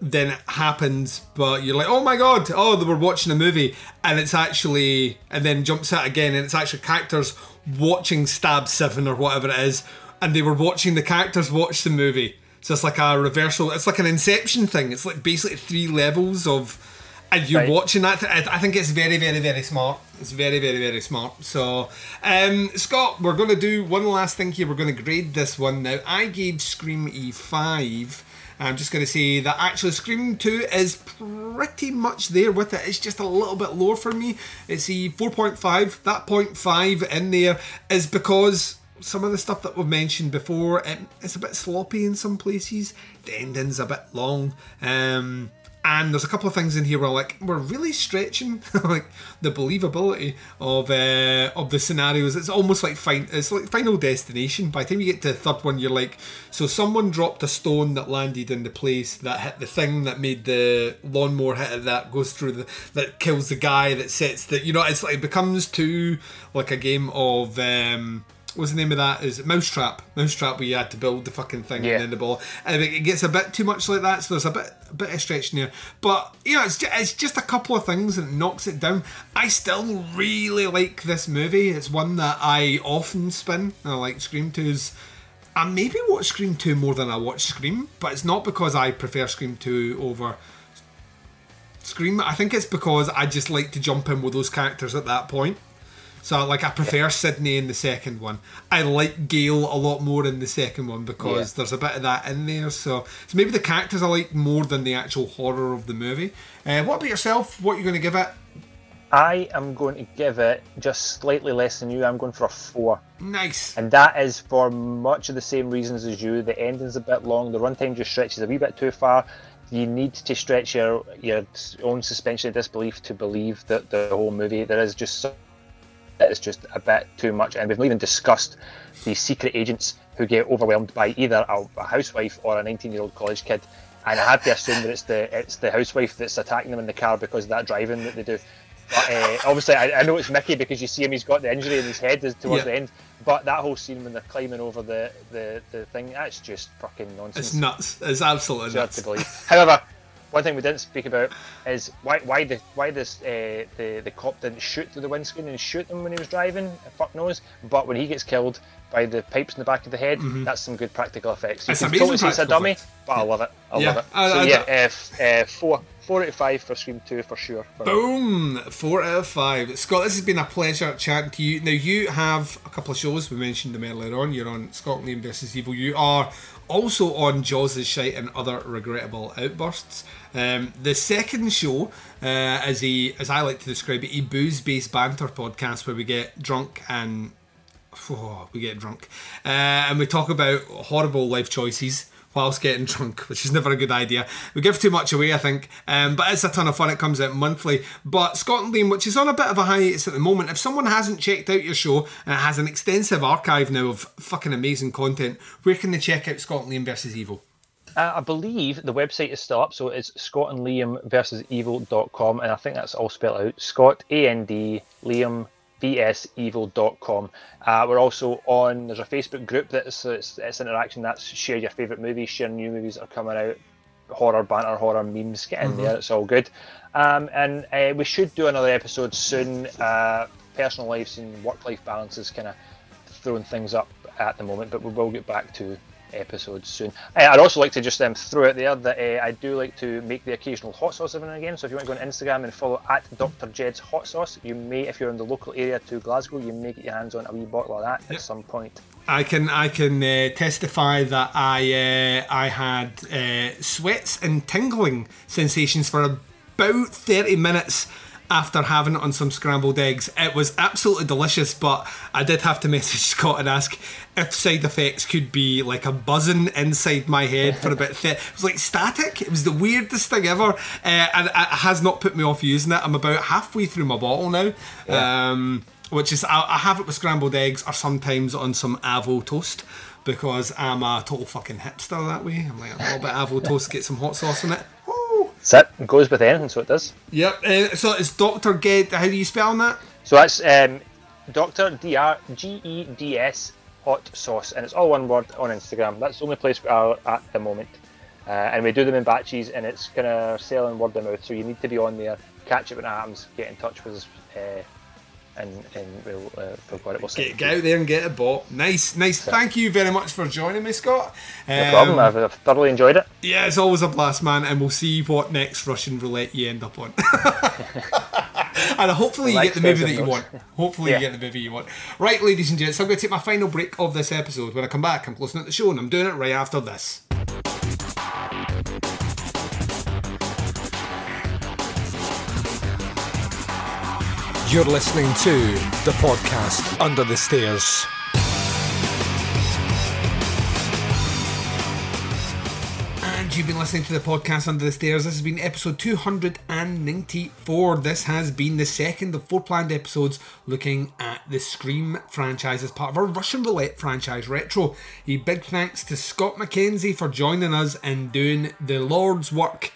then it happens, but you're like, oh my god, oh, they were watching a movie, and it's actually, and then jumps out again, and it's actually characters watching Stab 7 or whatever it is, and they were watching the characters watch the movie. So it's like a reversal, it's like an Inception thing. It's like basically three levels of, and you're Right. watching that. I I think it's very, very, very smart. It's very, very, very smart. So, um, Scott, we're going to do one last thing here. We're going to grade this one now. I gave Scream E5. I'm just going to say that actually Scream 2 is pretty much there with it. It's just a little bit lower for me. It's a 4.5. That 0.5 in there is because some of the stuff that we've mentioned before, it, it's a bit sloppy in some places. The ending's a bit long. Um, and there's a couple of things in here where like we're really stretching like the believability of uh, of the scenarios. It's almost like fine. It's like Final Destination. By the time you get to the third one, you're like, so someone dropped a stone that landed in the place that hit the thing that made the lawnmower hit it. That goes through the that kills the guy that sets the. You know, it's like it becomes too like a game of. um What's the name of that? Is it Mousetrap? Mousetrap where you had to build the fucking thing Yeah. and then the ball. And it gets a bit too much like that, so there's a bit a bit of stretch in there. But you know, it's just, it's just a couple of things that knocks it down. I still really like this movie. It's one that I often spin. I like Scream 2's. I maybe watch Scream 2 more than I watch Scream, but it's not because I prefer Scream 2 over Scream. I think it's because I just like to jump in with those characters at that point. So like I prefer Sidney in the second one. I like Gale a lot more in the second one because Yeah. there's a bit of that in there. So, so maybe the characters I like more than the actual horror of the movie. Uh, what about yourself? What are you going to give it? I am going to give it just slightly less than you. I'm going for a four. Nice. And that is for much of the same reasons as you. The ending's a bit long. The runtime just stretches a wee bit too far. You need to stretch your your own suspension of disbelief to believe that the whole movie. There is just so, it's just a bit too much, and we've not even discussed the secret agents who get overwhelmed by either a, a housewife or a 19-year-old college kid. And I have to assume that it's the it's the housewife that's attacking them in the car because of that driving that they do. But uh, obviously, I, I know it's Mickey because you see him; he's got the injury in his head is towards Yeah. the end. But that whole scene when they're climbing over the, the, the thing, that's just fucking nonsense. It's nuts. It's absolutely It's nuts. to believe. However, one thing we didn't speak about is why why the why this uh, the the cop didn't shoot through the windscreen and shoot him when he was driving. Fuck knows. But when he gets killed by the pipes in the back of the head, that's some good practical effects. You It's can amazing totally see it's a dummy, effects. but I love it. I Yeah, love it. I- so I- yeah, uh, f- uh, four four out of five for Scream Two for sure. for me. Boom! Four out of five. Scott, this has been a pleasure chatting to you. Now, you have a couple of shows. We mentioned them earlier on. You're on Scotland versus Evil. You are also on Jaws' Shite and Other Regrettable Outbursts. Um, the second show uh, is a, as I like to describe it, a booze-based banter podcast where we get drunk and oh, we get drunk uh, and we talk about horrible life choices whilst getting drunk, which is never a good idea. We give too much away, I think, um, but it's a ton of fun. It comes out monthly. But Scott and Liam, which is on a bit of a hiatus at the moment, if someone hasn't checked out your show and it has an extensive archive now of fucking amazing content, where can they check out Scott and Liam versus Evil? Uh, I believe the website is still up, so it's Scott and and I think that's all spelled out Scott A N D Liam vs evil.com. Uh, we're also on, there's a Facebook group that's it's, it's interaction that's share your favourite movies, share new movies that are coming out, horror banter, horror memes, get in Mhm. there, it's all good. Um, and uh, we should do another episode soon. Uh, personal lives and work life balances kind of throwing things up at the moment, but we will get back to episodes soon. Uh, I'd also like to just um, throw out there that uh, I do like to make the occasional hot sauce every now and again. So if you want to go on Instagram and follow at Dr. Ged's Hot Sauce, you may, if you're in the local area to Glasgow, you may get your hands on a wee bottle of that at some point. I can I can uh, testify that I uh, I had uh, sweats and tingling sensations for about thirty minutes after having it on some scrambled eggs. It was absolutely delicious, but I did have to message Scott and ask if side effects could be like a buzzing inside my head for a bit. Th- it was like static. It was the weirdest thing ever, uh, and it has not put me off using it. I'm about halfway through my bottle now. Yeah. Um, which is I, I have it with scrambled eggs or sometimes on some avo toast because I'm a total fucking hipster that way. I'm like a little bit avo toast, get some hot sauce in it. That's it. It goes with anything, so it does. Yep. Uh, so it's Doctor Ged. How do you spell that? So that's um, Doctor D R G E D S hot sauce, and it's all one word on Instagram. That's the only place we are at the moment, uh, and we do them in batches, and it's kind of selling word of mouth. So you need to be on there, catch it when it happens, get in touch with us, uh, and and we'll uh, we've got it. We'll Get, get out there and get a bought. Nice, nice. Thank you very much for joining me, Scott. No Um, problem. I've, I've thoroughly enjoyed it. Yeah, it's always a blast, man, and we'll see what next Russian roulette you end up on. and hopefully you get the movie that you want. Hopefully Yeah. you get the movie you want. Right, ladies and gents, I'm going to take my final break of this episode. When I come back, I'm closing out the show, and I'm doing it right after this. You're listening to the podcast Under the Stairs. And you've been listening to the podcast Under the Stairs. This has been episode 294. This has been the second of four planned episodes looking at the Scream franchise as part of our Russian Roulette franchise retro. A big thanks to Scott McKenzie for joining us and doing the Lord's work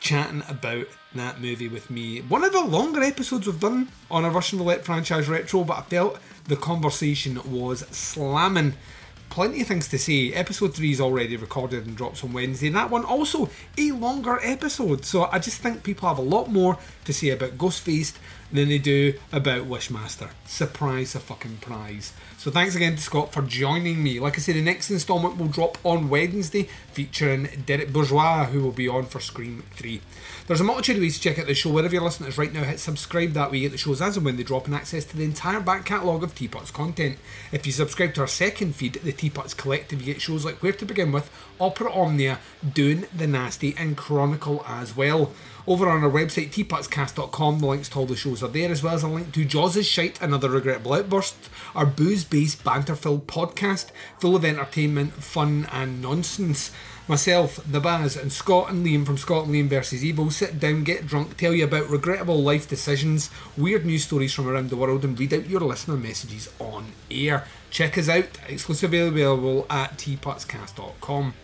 chatting about that movie with me. One of the longer episodes we've done on a Russian Roulette franchise retro, but I felt the conversation was slamming. Plenty of things to say. Episode 3 is already recorded and drops on Wednesday, and that one also a longer episode. So I just think people have a lot more to say about Ghostface than they do about Wishmaster. Surprise a fucking prize. So thanks again to Scott for joining me. Like I say, the next instalment will drop on Wednesday, featuring Derek Bourgeois, who will be on for Scream 3. There's a multitude of ways to check out the show. Wherever you're listening to us right now, hit subscribe. That way you get the shows as and when they drop and access to the entire back catalogue of Teapot's content. If you subscribe to our second feed, the Teapots Collective, you get shows like Where to Begin With, Opera Omnia, Doing the Nasty, and Chronicle as well. Over on our website, teapotscast.com, the links to all the shows are there, as well as a link to Jaws' Shite, Another Regrettable Outburst, our booze based banter filled podcast, full of entertainment, fun, and nonsense. Myself, the Baz, and Scott and Liam from Scott and Liam vs. Evil sit down, get drunk, tell you about regrettable life decisions, weird news stories from around the world, and read out your listener messages on air. Check us out, exclusively available at teapotscast.com.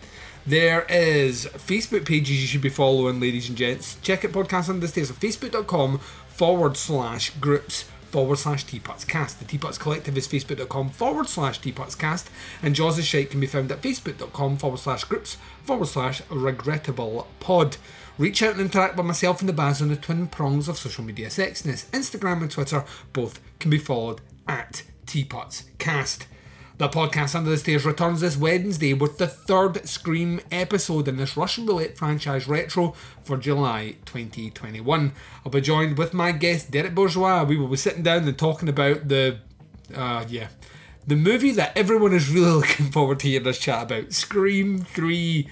There is Facebook pages you should be following, ladies and gents. Check out Podcast Under the Stairs at facebook.com forward slash groups forward slash Teapots Cast. The Teapots Collective is facebook.com forward slash Teapots Cast, and Jaws' Shite can be found at facebook.com forward slash groups forward slash regrettable pod. Reach out and interact with myself and the Baz on the twin prongs of social media sexiness. Instagram and Twitter both can be followed at Teapots Cast. The podcast Under the Stairs returns this Wednesday with the third Scream episode in this Russian Roulette franchise retro for July 2021. I'll be joined with my guest Derek Bourgeois. We will be sitting down and talking about the, uh, yeah, the movie that everyone is really looking forward to hearing us chat about Scream 3.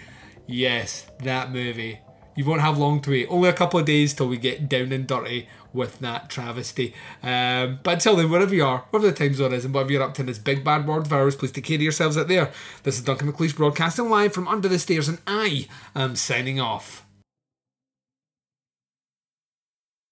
Yes, that movie. You won't have long to wait. Only a couple of days till we get down and dirty with that travesty. Um, but until then, wherever you are, whatever the time zone is, and whatever you're up to in this big bad world virus, please take care of yourselves out there. This is Duncan McLeish broadcasting live from under the stairs, and I am signing off.